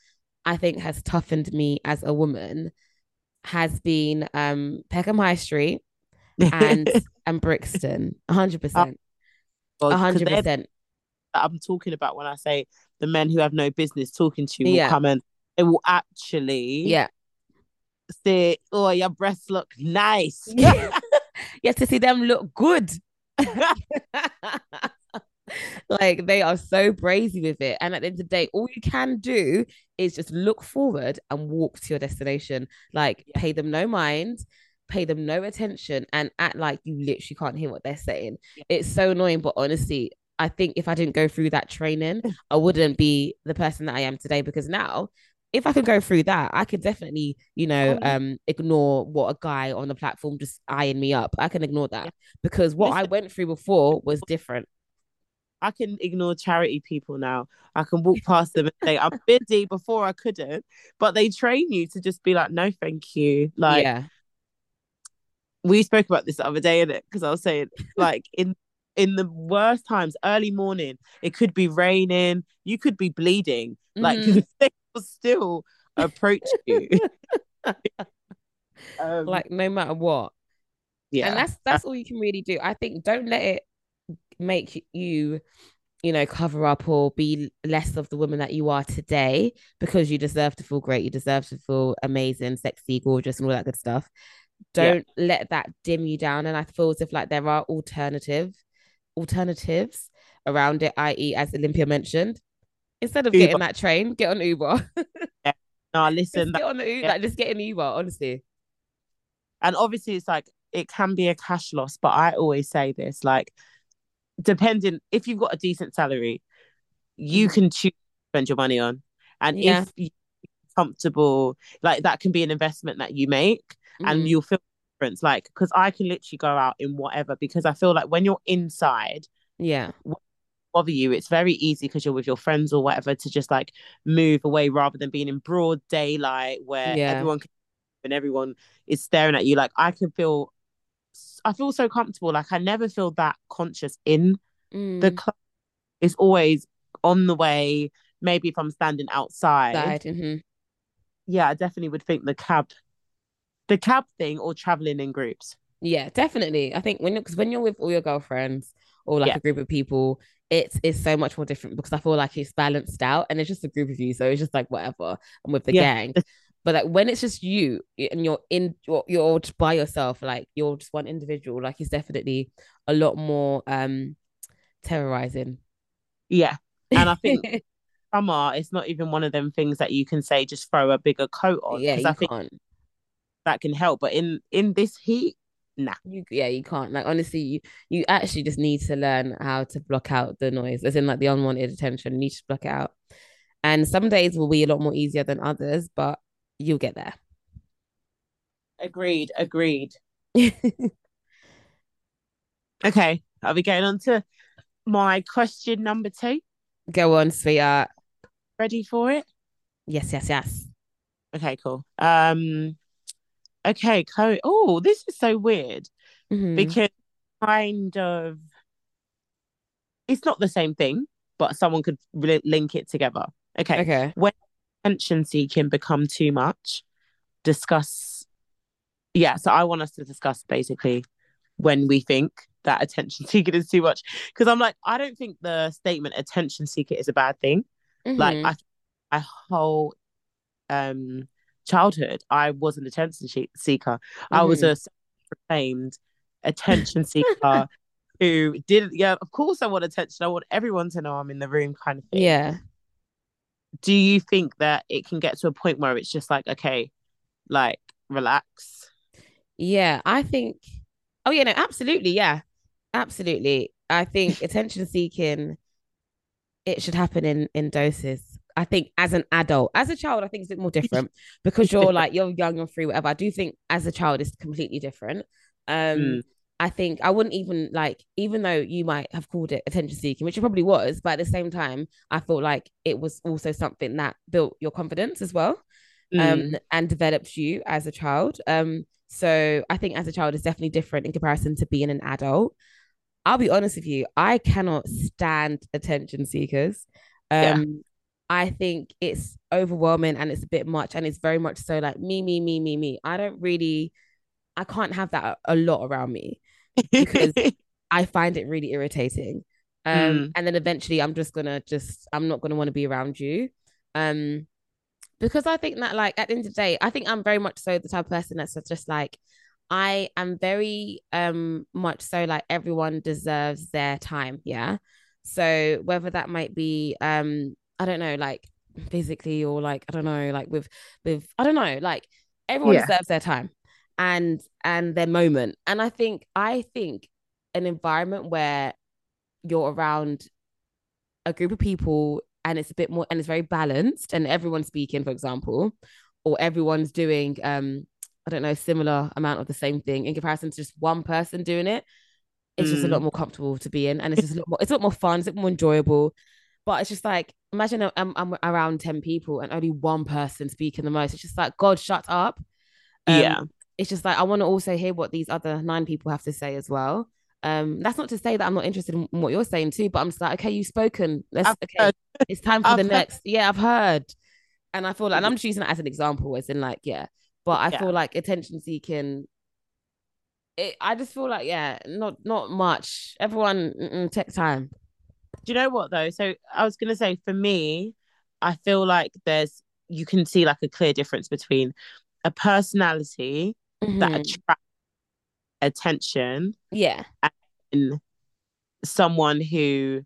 I think has toughened me as a woman has been um Peckham High Street and and Brixton. hundred percent. Hundred percent. that I'm talking about when I say the men who have no business talking to you will Yeah. come and they will actually Yeah. say, "Oh, your breasts look nice." you have to see them look good. like they are so brazy with it. And at the end of the day, all you can do is just look forward and walk to your destination. Like Yeah. pay them no mind, pay them no attention, and act like you literally can't hear what they're saying. Yeah. It's so annoying, but honestly, I think if I didn't go through that training, I wouldn't be the person that I am today because now if I could go through that, I could definitely, you know, um, ignore what a guy on the platform just eyeing me up. I can ignore that Yeah. because what I went through before was different. I can ignore charity people now. I can walk past them and say, I'm busy before I couldn't. But they train you to just be like, no, thank you. Like yeah, we spoke about this the other day in it because I was saying, like, in in the worst times, early morning, it could be raining, you could be bleeding. Like they will still approach you. um, like no matter what. yeah. And that's that's all you can really do. I think don't let it make you, you know, cover up or be less of the woman that you are today because you deserve to feel great. You deserve to feel amazing, sexy, gorgeous, and all that good stuff. Yeah. Don't let that dim you down. And I feel as if like there are alternative alternatives around it, i.e., as Olympia mentioned. Instead of Uber. getting that train, get on Uber. no, just listen, get on the Uber, yeah. like, just get an Uber, honestly. and obviously it's like it can be a cash loss but i always say this like depending if you've got a decent salary you Mhm. can choose to spend your money on and Yeah. if you're comfortable like that can be an investment that you make and Mhm. you'll feel difference like because i can literally go out in whatever because i feel like when you're inside yeah. bother you it's very easy because you're with your friends or whatever to just like move away rather than being in broad daylight where Yeah. everyone can and everyone is staring at you like i can feel i feel so comfortable like i never feel that conscious in the Mm. club it's always on the way maybe if i'm standing outside Side, mhm. Yeah i definitely would think the cab the cab thing or traveling in groups Yeah, definitely. I think when because when you're with all your girlfriends or like Yeah. a group of people, it's it's so much more different because I feel like it's balanced out and it's just a group of you, so it's just like whatever. I'm with the Yeah. gang, but like when it's just you and you're in, you're, you're just by yourself, like you're just one individual, like it's definitely a lot more um terrorizing. yeah and i think summer it's not even one of them things that you can say just throw a bigger coat on yeah, you i think can't. that can help but in in this heat nah You yeah, you can't. Like honestly, you you actually just need to learn how to block out the noise, as in like the unwanted attention. You need to block it out. And some days will be a lot more easier than others, but you'll get there. agreed agreed Okay, are we going on to my question number two? Go on, sweetheart. Ready for it? Yes, yes, yes. Okay, cool. Um, okay, co- oh, this is so weird Mhm. because kind of it's not the same thing, but someone could li- link it together. Okay, Okay. When attention seeking become too much. Discuss. Yeah, so I want us to discuss basically when we think that attention seeking is too much because I'm like I don't think the statement attention seeker is a bad thing. Like Mhm. I my whole um childhood I was an attention she- seeker I was Mhm. a proclaimed attention seeker who didn't yeah of course I want attention I want everyone to know I'm in the room kind of thing yeah. do you think that it can get to a point where it's just like okay like relax Yeah, I think. Oh yeah, no, absolutely, yeah, absolutely. I think attention seeking, it should happen in in doses. I think as an adult, as a child, I think it's a bit more different because you're like you're young, you're free, whatever. I do think as a child it's completely different. Um, Mm. I think I wouldn't even like, even though you might have called it attention seeking, which it probably was, but at the same time, I felt like it was also something that built your confidence as well, um, Mm, and developed you as a child. Um, so I think as a child is definitely different in comparison to being an adult. I'll be honest with you, I cannot stand attention seekers. yeah. Um, I think it's overwhelming and it's a bit much, and it's very much so like me, me, me, me, me. I don't really, I can't have that a lot around me because I find it really irritating. Um, Mm, and then eventually I'm just gonna just I'm not gonna want to be around you. Um, because I think that like at the end of the day, I think I'm very much so the type of person that's just like I am very um much so like everyone deserves their time, yeah. So whether that might be um I don't know like physically or like I don't know like with with I don't know like everyone yeah. deserves their time and and their moment. And I think I think an environment where you're around a group of people and it's a bit more and it's very balanced and everyone's speaking, for example, or everyone's doing um, I don't know, similar amount of the same thing in comparison to just one person doing it, it's just a lot Mm, more comfortable to be in and it's just a lot more it's a lot more fun, it's a lot more enjoyable. But it's just like imagine I'm, I'm around 10 people and only one person speaking the most. It's just like, God, shut up. Um, yeah. it's just like I want to also hear what these other nine people have to say as well. Um, that's not to say that I'm not interested in what you're saying too, but I'm just like, okay, you've spoken. Let's I've okay, heard. it's time for the I've heard. next. Yeah, I've heard, and I feel like and I'm just using that as an example, as in like, yeah. But I Yeah. feel like attention seeking. It, I just feel like yeah, not not much. Everyone take time. Do you know what though? So I was gonna say for me, I feel like there's you can see like a clear difference between a personality that Mhm. attracts attention Yeah, and someone who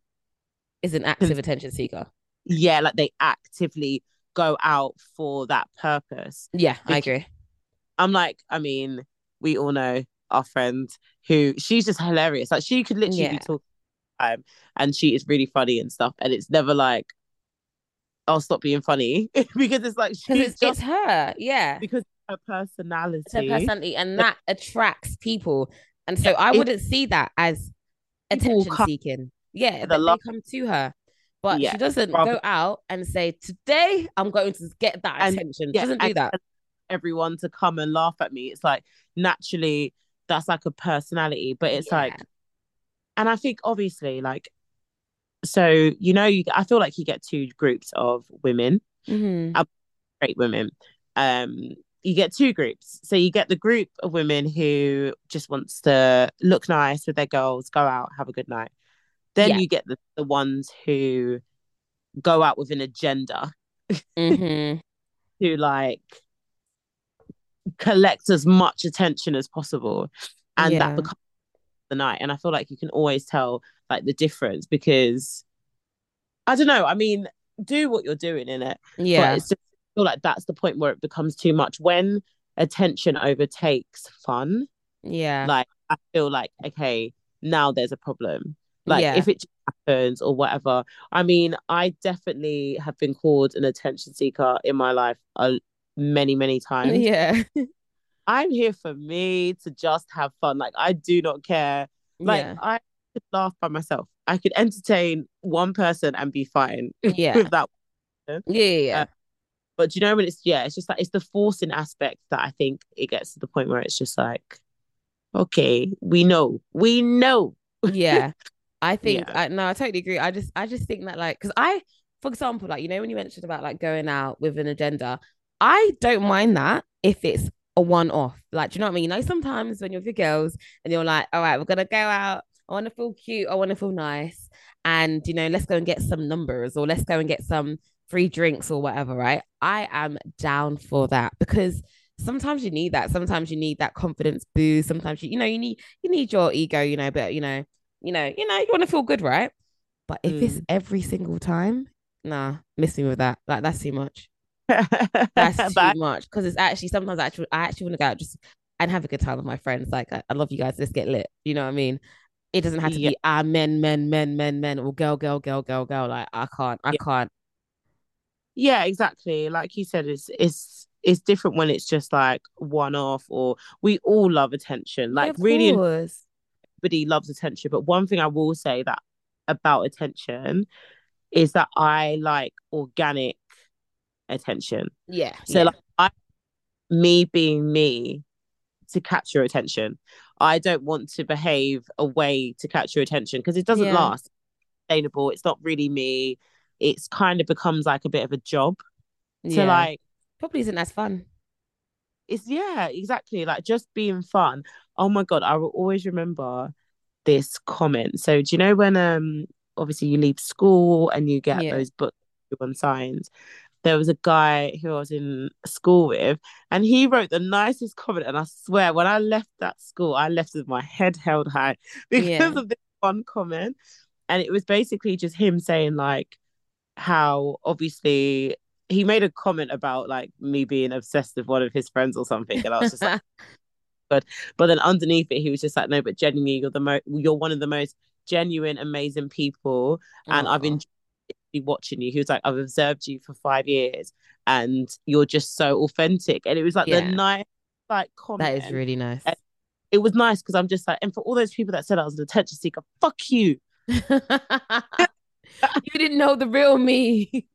is an active attention seeker. yeah, like they actively go out for that purpose. Yeah, I agree. I'm like, I mean, we all know our friend who she's just hilarious. Like she could literally be talking time and she is really funny and stuff. And it's never like, I'll stop being funny because it's like because she's it's it's just her. Yeah, because her it's her personality. personality, and that attracts people. And so Yeah, I wouldn't see that as attention seeking. Yeah, the they love. come to her, but Yeah, she doesn't rather go out and say, "Today I'm going to get that and attention." She yeah, doesn't do that. everyone to come and laugh at me. It's like naturally that's like a personality, but it's Yeah. like, and I think obviously like so you know you I feel like you get two groups of women, hmm uh, great women. Um, you get two groups. So you get the group of women who just wants to look nice with their girls, go out, have a good night. Then Yeah. you get the, the ones who go out with an agenda hmm to like collect as much attention as possible. And that becomes the night. And I feel like you can always tell like the difference because I don't know. I mean, do what you're doing in it, but Yeah. it's just I feel like that's the point where it becomes too much when attention overtakes fun. Yeah. Like I feel like okay, now there's a problem. Like Yeah. if it just happens or whatever. I mean, I definitely have been called an attention seeker in my life uh, many, many times. Yeah. I'm here for me to just have fun. Like I do not care. Like Yeah. I could laugh by myself. I could entertain one person and be fine Yeah. with that. Yeah. Yeah. Uh, but do you know when it's yeah, it's just like it's the forcing aspect that I think it gets to the point where it's just like, okay, we know, we know. Yeah. I think Yeah. I no, I totally agree. I just I just think that like because I, for example, like you know when you mentioned about like going out with an agenda, I don't mind that if it's a one off. Like, do you know what I mean? You know, sometimes when you're with your girls and you're like, all right, we're gonna go out. I want to feel cute. I want to feel nice, and you know, let's go and get some numbers or let's go and get some free drinks or whatever. Right? I am down for that because sometimes you need that. Sometimes you need that confidence boost. Sometimes you, you know, you need you need your ego. You know, but you know you know, you know, you want to feel good, right? But if it's Mm. every single time, nah, miss me with that. Like that's too much. That's too but much because it's actually sometimes I actually I actually want to go out just and have a good time with my friends. Like I, I love you guys. Let's get lit. You know what I mean? It doesn't have to yeah, be ah men, men, men, men, men, or girl, girl, girl, girl, girl. Like I can't, I yeah, can't. yeah, exactly. Like you said, it's it's it's different when it's just like one off or we all love attention. Yeah, Like of really course. Everybody loves attention, but one thing I will say that about attention is that I like organic attention. Yeah. So yeah. like I, me being me to catch your attention. I don't want to behave a way to catch your attention because it doesn't Yeah. last. Sustainable. It's not really me. It's kind of becomes like a bit of a job to yeah. like probably isn't as fun. it's yeah, exactly. Like just being fun. Oh my god, I will always remember this comment. So do you know when um obviously you leave school and you get Yeah. those books on signs? There was a guy who I was in school with, and he wrote the nicest comment. And I swear, when I left that school, I left with my head held high because Yeah. of this one comment. And it was basically just him saying like how obviously he made a comment about like me being obsessed with one of his friends or something, and I was just like, but then underneath it, he was just like, no, but genuinely, you're the most, you're one of the most genuine, amazing people, and I've enjoyed watching you. He was like, I've observed you for five years, and you're just so authentic, and it was like the nice like comment. is really nice. And- It was nice because I'm just like, and for all those people that said I was an attention seeker, fuck you, you didn't know the real me.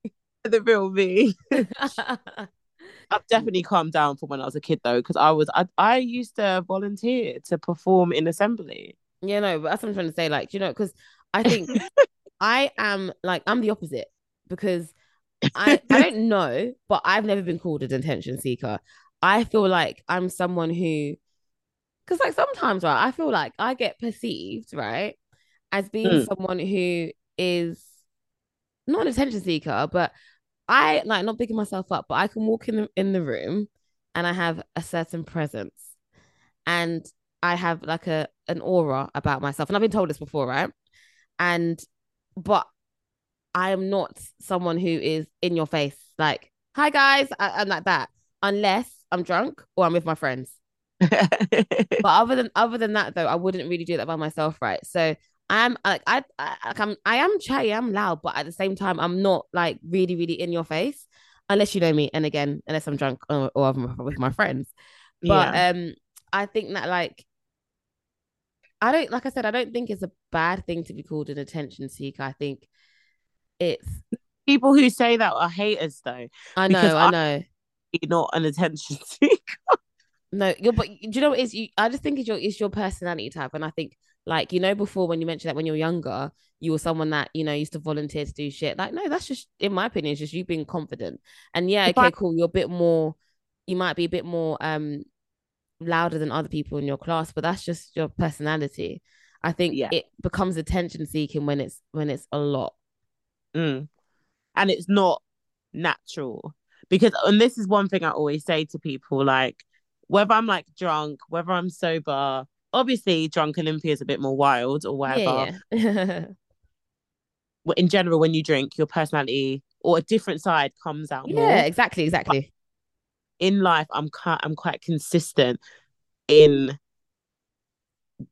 the real me. I've definitely calmed down from when I was a kid though, because I was I, I used to volunteer to perform in assembly. Yeah, no, but that's what I'm trying to say. Like, you know, because I think I am like I'm the opposite because I I don't know, but I've never been called an attention seeker. I feel like I'm someone who, because like sometimes, right, I feel like I get perceived, right, as being Mm. someone who is not an attention seeker, but I like not bigging myself up, but I can walk in the in the room and I have a certain presence and I have like a an aura about myself. And I've been told this before, right? And but I am not someone who is in your face, like, hi guys, I, am like that, unless I'm drunk or I'm with my friends. But other than other than that, though, I wouldn't really do that by myself, right? So I'm like I, I like I'm I am chatty, I'm loud, but at the same time, I'm not like really, really in your face, unless you know me. And again, unless I'm drunk or, or I'm with my friends. But yeah. um, I think that like I don't like I said, I don't think it's a bad thing to be called an attention seeker. I think it's people who say that are haters though. I know, I know. You're not an attention seeker. No, you're but do you know what is you I just think it's your it's your personality type. And I think like, you know, before when you mentioned that when you were younger, you were someone that, you know, used to volunteer to do shit. Like, no, that's just in my opinion, it's just you being confident. And yeah, okay, cool. You're a bit more you might be a bit more um louder than other people in your class, but that's just your personality. I think Yeah. it becomes attention seeking when it's when it's a lot. Mm. And it's not natural. Because and this is one thing I always say to people, like whether I'm like drunk, whether I'm sober, obviously drunk Olympia is a bit more wild or whatever. Yeah, yeah. In general, when you drink, your personality or a different side comes out more. yeah, exactly, exactly. in life I'm quite I'm quite consistent in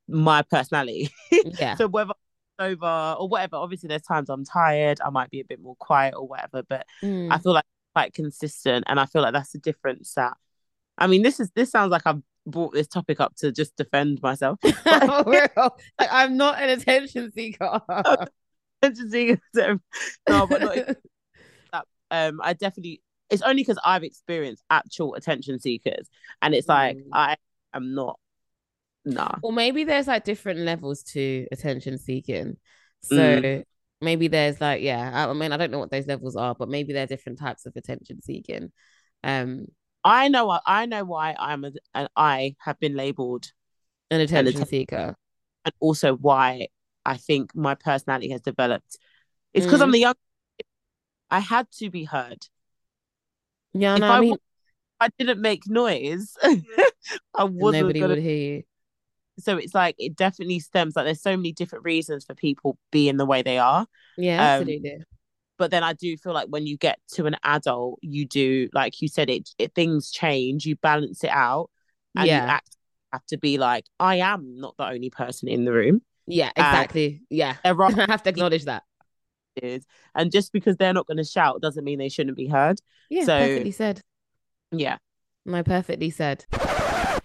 my personality. Yeah. so whether I'm or whatever, obviously there's times I'm tired, I might be a bit more quiet or whatever, but Mm. I feel like I'm quite consistent and I feel like that's the difference that I mean this is this sounds like I've brought this topic up to just defend myself. Like, I'm not an attention seeker. Just seeing- no, but not that. Um, I definitely it's only because I've experienced actual attention seekers and it's like Mm. I am not nah. Or maybe there's like different levels to attention seeking. So Mm. maybe there's like, yeah, I I mean, I don't know what those levels are, but maybe there are different types of attention seeking. Um, I know I know why I'm a, and I have been labeled an attention atten- seeker. and also why I think my personality has developed. It's because I'm Mm. the young. I had to be heard. Yeah, If no, I I mean, I didn't make noise. I wasn't nobody gonna. would hear you. So it's like it definitely stems like there's so many different reasons for people being the way they are. Yeah, Um, absolutely. But then I do feel like when you get to an adult, you do like you said it. it things change. You balance it out, and you Yeah, act have to be like I am not the only person in the room. yeah, um, exactly. Yeah, There are I have to acknowledge that. is. And just because they're not going to shout doesn't mean they shouldn't be heard. Yeah, So- perfectly said. Yeah. No, perfectly said.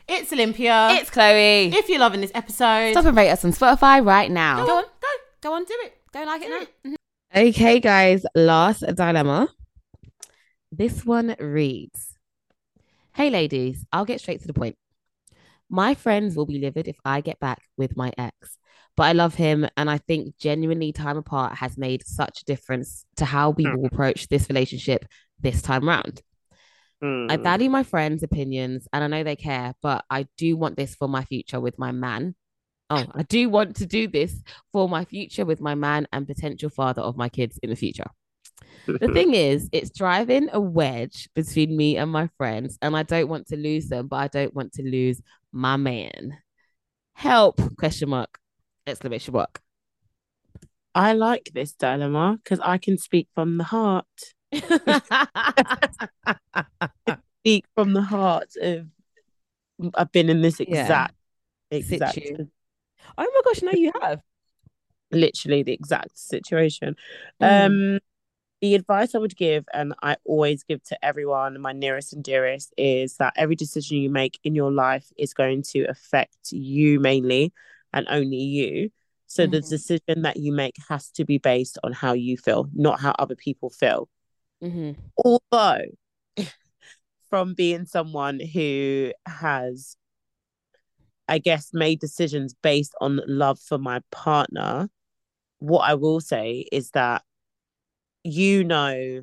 It's Olympia. It's Chloe. if you're loving this episode, Stop and rate us on Spotify right now. go on, go, go on, do it. Go like Do it now. Mm-hmm. Okay, guys, last dilemma. This one reads Hey, ladies, I'll get straight to the point. My friends will be livid if I get back with my ex, but I love him. And I think genuinely time apart has made such a difference to how we will approach this relationship this time round. I Mm. value my friends' opinions and I know they care, but I do want this for my future with my man. Oh, I do want to do this for my future with my man and potential father of my kids in the future. The thing is, it's driving a wedge between me and my friends, and I don't want to lose them, but I don't want to lose my man. Help? Question mark. Exclamation mark. I like this dilemma because I can speak from the heart. Speak from the heart of I've been in this Yeah. exact exact Situ. Oh my gosh, no, you have. literally the exact situation. Mm. Um the advice I would give, and I always give to everyone, my nearest and dearest, is that every decision you make in your life is going to affect you mainly and only you. So the Mhm. decision that you make has to be based on how you feel, not how other people feel. Mm-hmm. Although, from being someone who has, I guess, made decisions based on love for my partner, what I will say is that you know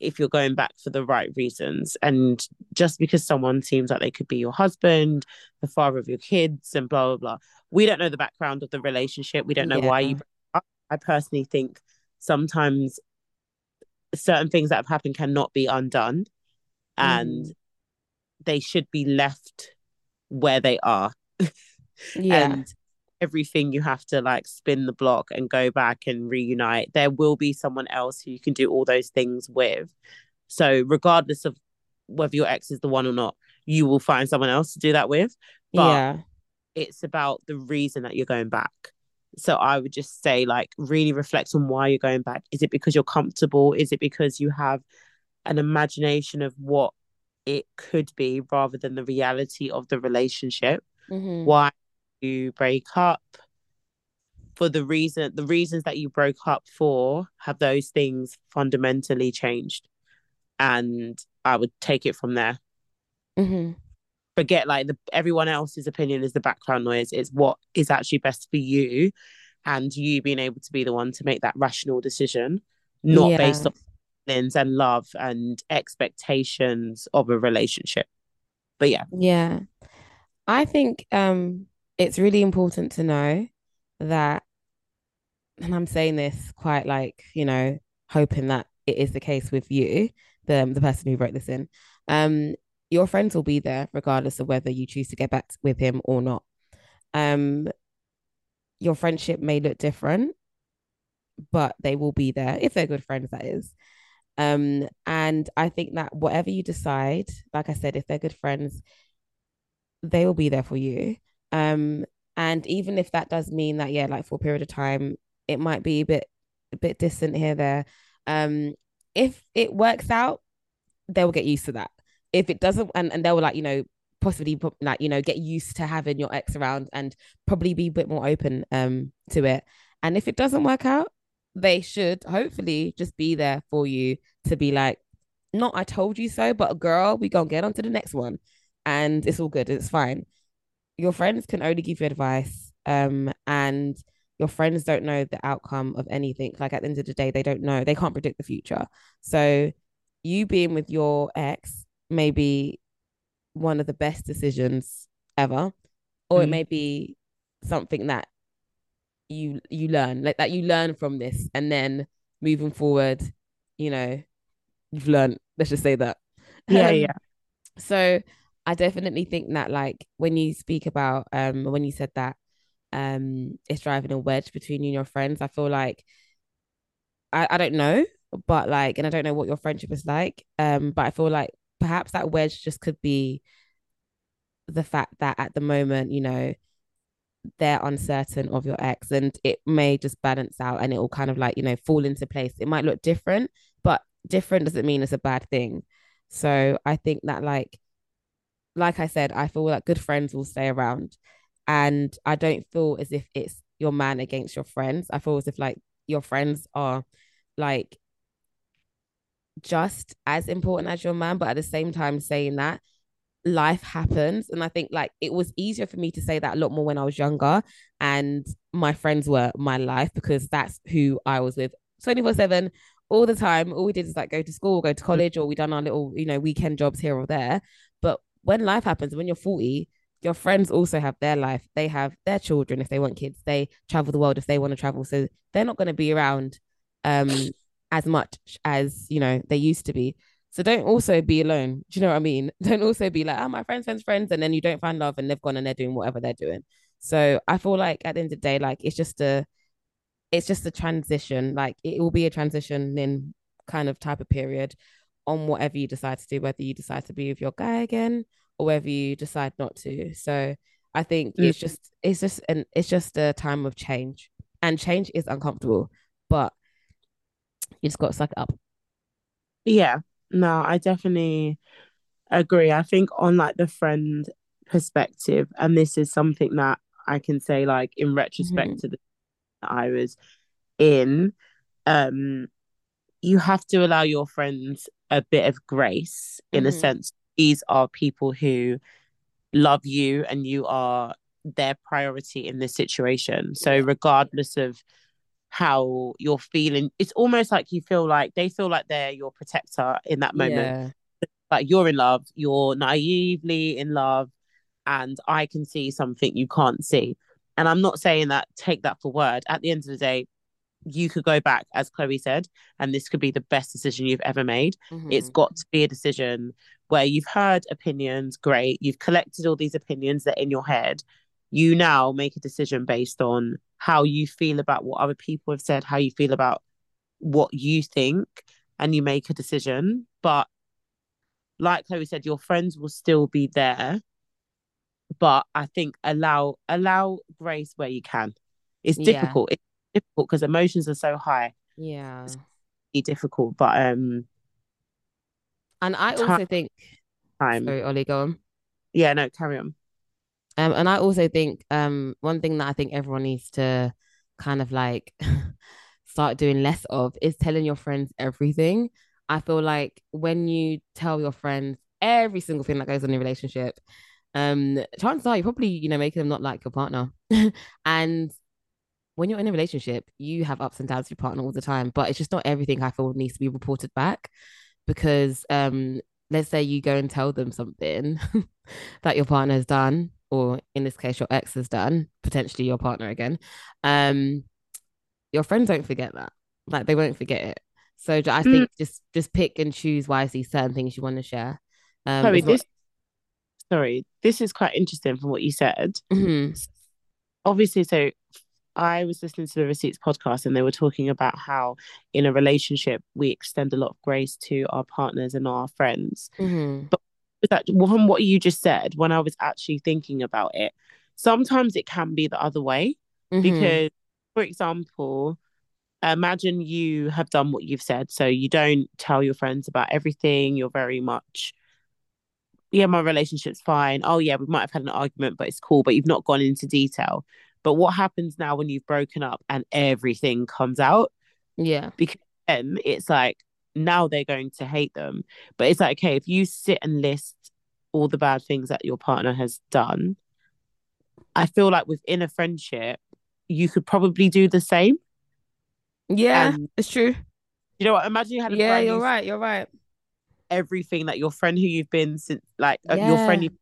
if you're going back for the right reasons. And just because someone seems like they could be your husband, the father of your kids, and blah, blah, blah, we don't know the background of the relationship. We don't know why you Yeah. broke up. I personally think sometimes certain things that have happened cannot be undone and Mm. they should be left where they are. Yeah. And everything you have to like spin the block and go back and reunite. There will be someone else who you can do all those things with. So, regardless of whether your ex is the one or not, you will find someone else to do that with. But yeah. it's about the reason that you're going back. So I would just say, like, really reflect on why you're going back. Is it because you're comfortable? Is it because you have an imagination of what it could be rather than the reality of the relationship? Mhm. Why you break up? For the reason, the reasons that you broke up for, have those things fundamentally changed? And I would take it from there Mhm. forget like the everyone else's opinion is the background noise it's what is actually best for you and you being able to be the one to make that rational decision not Yeah. based on feelings and love and expectations of a relationship but yeah Yeah. I think um it's really important to know that and I'm saying this quite like, you know, hoping that it is the case with you, the the person who wrote this in. Um your friends will be there regardless of whether you choose to get back with him or not. Um your friendship may look different, but they will be there if they're good friends, that is. Um, and I think that whatever you decide, like I said, if they're good friends, they will be there for you. Um, and even if that does mean that, yeah, like for a period of time, it might be a bit a bit distant here, there. Um, if it works out, they will get used to that. If it doesn't, and, and they will like, you know, possibly like, you know, get used to having your ex around and probably be a bit more open um to it. And if it doesn't work out, they should hopefully just be there for you to be like, not I told you so, but girl, we gonna get on to the next one. And it's all good, it's fine. Your friends can only give you advice. Um, and your friends don't know the outcome of anything. Like at the end of the day, they don't know, they can't predict the future. So you being with your ex may be one of the best decisions ever, or it Mm. may be something that you you learn like that you learn from this and then moving forward you know you've learned let's just say that Yeah, Um, yeah. so i definitely think that like when you speak about um when you said that um it's driving a wedge between you and your friends i feel like i i don't know but like and i don't know what your friendship is like um but i feel like perhaps that wedge just could be the fact that at the moment you know they're uncertain of your ex and it may just balance out and it will kind of like you know fall into place. It might look different but different doesn't mean it's a bad thing. So i think that like like I said, I feel like good friends will stay around. And I don't feel as if it's your man against your friends. I feel as if like your friends are like just as important as your man, but at the same time saying that life happens. And I think like it was easier for me to say that a lot more when I was younger and my friends were my life because that's who I was with 24 7 all the time. All we did is like go to school, go to college, or we done our little, you know, weekend jobs here or there. When life happens, when you're 40, your friends also have their life. They have their children if they want kids. They travel the world if they want to travel. So they're not going to be around um as much as you know they used to be. So don't also be alone. Do you know what I mean? Don't also be like, oh, my friends, friends, friends, and then you don't find love and they've gone and they're doing whatever they're doing. So I feel like at the end of the day, like it's just a it's just a transition. Like it will be a transition in kind of type of period on whatever you decide to do, whether you decide to be with your guy again or whether you decide not to. So I think mm. it's just it's just an it's just a time of change. And change is uncomfortable, but you just got to suck it up. Yeah. No, I definitely agree. I think on like the friend perspective, and this is something that I can say like in retrospect mm-hmm. to the I was in, um, you have to allow your friends a bit of grace in mm-hmm. a sense. These are people who love you and you are their priority in this situation. So regardless of how you're feeling. It's almost like you feel like they feel like they're your protector in that moment. Yeah. Like you're in love, you're naively in love, and I can see something you can't see. And I'm not saying that take that for word. At the end of the day, you could go back, as Chloe said, and this could be the best decision you've ever made. Mm-hmm. It's got to be a decision where you've heard opinions, great. You've collected all these opinions that in your head. You now make a decision based on how you feel about what other people have said, how you feel about what you think, and you make a decision. But like Chloe said, your friends will still be there. But I think allow allow grace where you can. It's difficult. Yeah. Difficult because emotions are so high. Yeah. It's difficult. But um and I also think time. Sorry, Ollie, go on. Yeah, no, carry on. Um, and I also think um, one thing that I think everyone needs to kind of like start doing less of is telling your friends everything. I feel like when you tell your friends every single thing that goes on in your relationship, um, chances are you're probably, you know, making them not like your partner. and when you're in a relationship, you have ups and downs with your partner all the time, but it's just not everything I feel needs to be reported back because um let's say you go and tell them something that your partner has done or in this case your ex has done potentially your partner again um your friends don't forget that like they won't forget it so i mm. think just just pick and choose wisely certain things you want to share um sorry this sorry this is quite interesting from what you said mm-hmm. obviously so I was listening to the Receipts podcast and they were talking about how in a relationship we extend a lot of grace to our partners and our friends. Mm-hmm. But that from what you just said, when I was actually thinking about it, sometimes it can be the other way. Mm-hmm. Because, for example, imagine you have done what you've said. So you don't tell your friends about everything. You're very much, yeah, my relationship's fine. Oh, yeah, we might have had an argument, but it's cool. But you've not gone into detail. But what happens now when you've broken up and everything comes out? Yeah. Because then it's like, now they're going to hate them. But it's like, okay, if you sit and list all the bad things that your partner has done, I feel like within a friendship, you could probably do the same. Yeah, and, it's true. You know what? Imagine you had a yeah. You're right. You're right. Everything that your friend who you've been since, like yeah. uh, your friend you've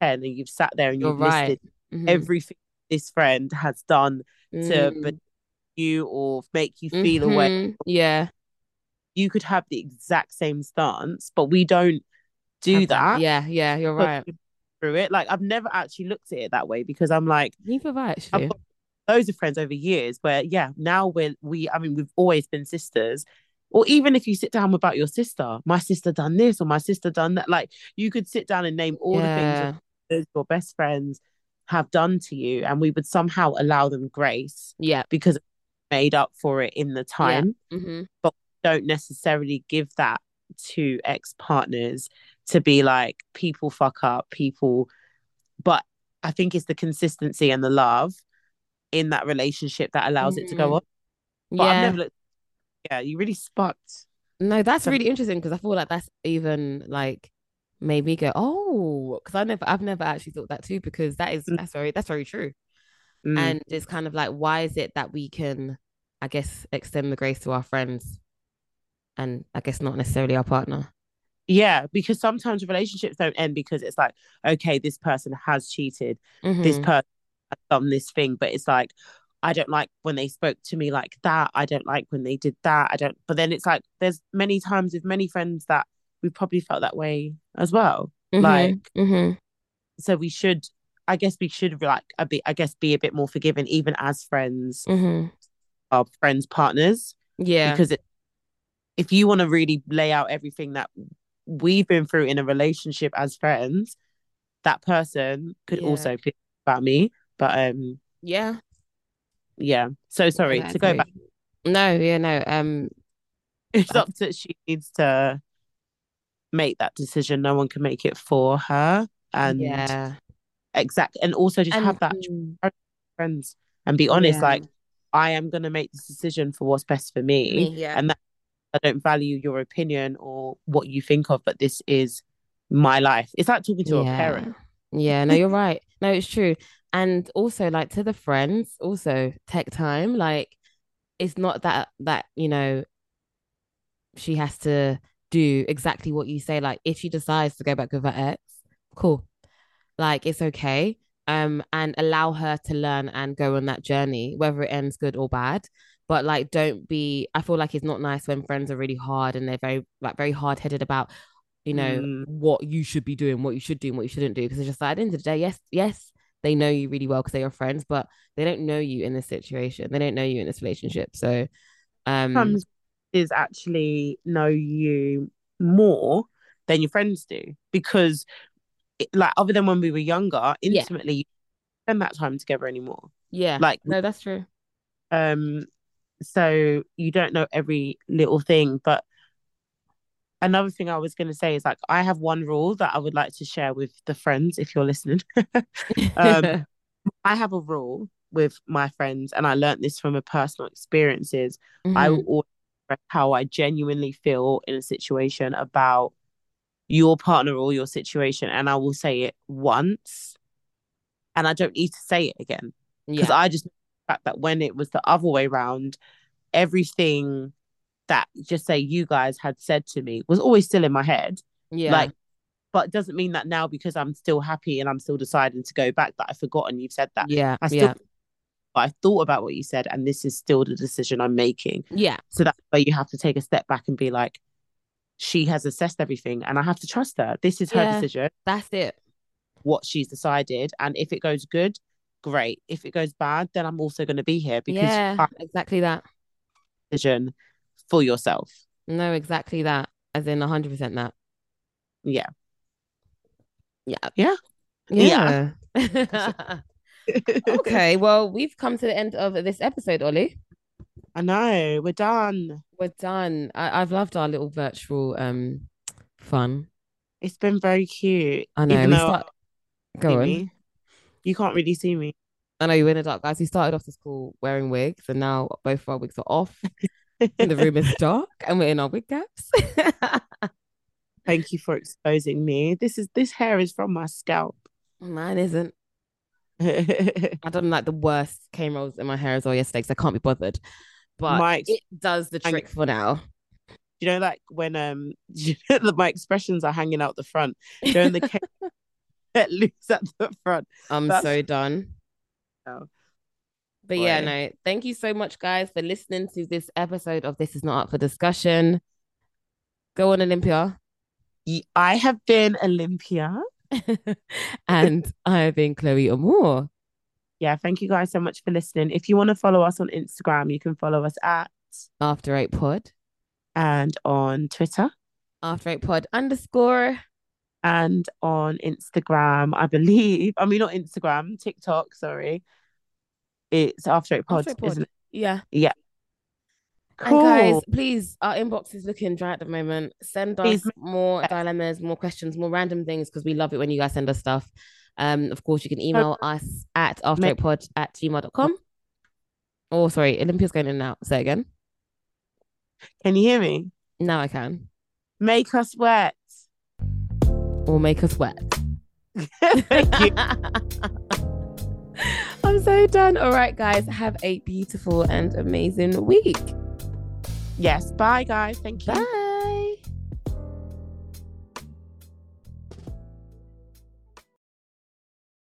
and you've sat there and you've right. listed mm-hmm. everything this friend has done mm. to you or make you feel mm-hmm. away. Yeah, you could have the exact same stance, but we don't do have that. Yeah, yeah, you're right. Through it, like I've never actually looked at it that way because I'm like, neither have I actually. Loads of friends over years where, yeah, now we're we. I mean, we've always been sisters. Or even if you sit down about your sister, my sister done this or my sister done that. Like you could sit down and name all yeah. the things your best friends have done to you, and we would somehow allow them grace. Yeah, because made up for it in the time. Yeah. Mm-hmm. But don't necessarily give that to ex partners to be like people fuck up, people but I think it's the consistency and the love in that relationship that allows it to go Mhm. on. But I've Yeah. never looked yeah, you really sparked. No, that's So- really interesting because I feel like that's even like made me go, oh, because I never, I've never actually thought that too because that is Mm. that's very that's very true. Mm. And it's kind of like, why is it that we can, I guess, extend the grace to our friends, and I guess not necessarily our partner. Yeah, because sometimes relationships don't end because it's like, okay, this person has cheated, this Mhm. person has done this thing, but it's like, I don't like when they spoke to me like that. I don't like when they did that. I don't, but then it's like, there's many times with many friends that we probably felt that way as well. Mhm. Like, Mhm. so we should, I guess we should like a bit, I guess, be a bit more forgiving, even as friends, Mhm. our friends, partners, yeah, because it, if you want to really lay out everything that we've been through in a relationship as friends, that person could Yeah. also feel about me. But um, yeah. yeah. So sorry Yeah, to go back. No, yeah, no. Um, It's I- up to she needs to make that decision. No one can make it for her, and yeah, exact, and also just and have that mm, friends and be honest. yeah. Like I am gonna make this decision for what's best for me, Me, yeah. and that I don't value your opinion or what you think of, but this is my life. It's like talking to a parent. Yeah, no, you're right. No, it's true. And also like to the friends, also tech time, like it's not that that, you know, she has to do exactly what you say. Like if she decides to go back with her ex, cool. Like it's okay. Um, and allow her to learn and go on that journey, whether it ends good or bad. But like don't be I feel like it's not nice when friends are really hard and they're very like very hard headed about you know Mm. what you should be doing, what you should do, and what you shouldn't do. Because it's just like at the end of the day, yes, yes, they know you really well because they're your friends, but they don't know you in this situation. They don't know you in this relationship. So, um, Sometimes is actually know you more than your friends do because, it, like, other than when we were younger, Yeah. intimately, you don't spend that time together anymore. yeah, Like, no, that's true. um, so you don't know every little thing. But another thing I was going to say is like, I have one rule that I would like to share with the friends if you're listening. um, I have a rule with my friends, and I learned this from a personal experiences. I Mhm. will always how I genuinely feel in a situation about your partner or your situation, and I will say it once, and I don't need to say it again because yeah, I just fact that when it was the other way around, everything that just say you guys had said to me was always still in my head, yeah, like. But it doesn't mean that now because I'm still happy and I'm still deciding to go back that I've forgotten you've said that. yeah, I still yeah, but I thought about what you said, and this is still the decision I'm making. yeah, So that's where you have to take a step back and be like, she has assessed everything, and I have to trust her. This is her Yeah. decision, that's it. what she's decided, and if it goes good, great. If it goes bad, then I'm also going to be here because Yeah, exactly that. decision for yourself. No, exactly that. As in, hundred percent that. Yeah. Yeah, Yeah. yeah. okay, well, we've come to the end of this episode, Ollie. I know we're done. We're done. I- I've loved our little virtual um fun. It's been very cute. I know. Even we start... Go on. me, you can't really see me. I know you're in the dark, guys. We started off the school wearing wigs, and now both of our wigs are off. and the room is dark, and we're in our wig caps. Thank you for exposing me. This is this hair is from my scalp. Mine isn't. my I done like the worst cane rolls in my hair as well yesterday because I can't be bothered. But ex- it does the Hang- trick for now. you know, like when um, you know, my expressions are hanging out the front. And the get loose at the front. I'm That's- so done. Oh, But yeah, no, thank you so much, guys, for listening to this episode of This Is Not Up for Discussion. Go on, Olympia. I have been Olympia. and I have been Chloe Amore. Yeah, thank you guys so much for listening. If you want to follow us on Instagram, you can follow us at After Eight Pod. and on Twitter After Eight Pod underscore. and on Instagram, I believe. I mean, not Instagram, TikTok. Sorry, it's After Eight Pod, After Eight Pod. isn't it? Yeah. Yeah. Cool. And guys, please, our inbox is looking dry at the moment. Send us Please. more dilemmas, more questions, more random things because we love it when you guys send us stuff. Um, of course, you can email us at afterpod at gmail.com. Oh, sorry, Olympia's going in and out. Say again. Can you hear me? Now I can. Make us wet. Or make us wet. Thank you. I'm so done. All right, guys, have a beautiful and amazing week. Yes. Bye, guys. Thank you. Bye.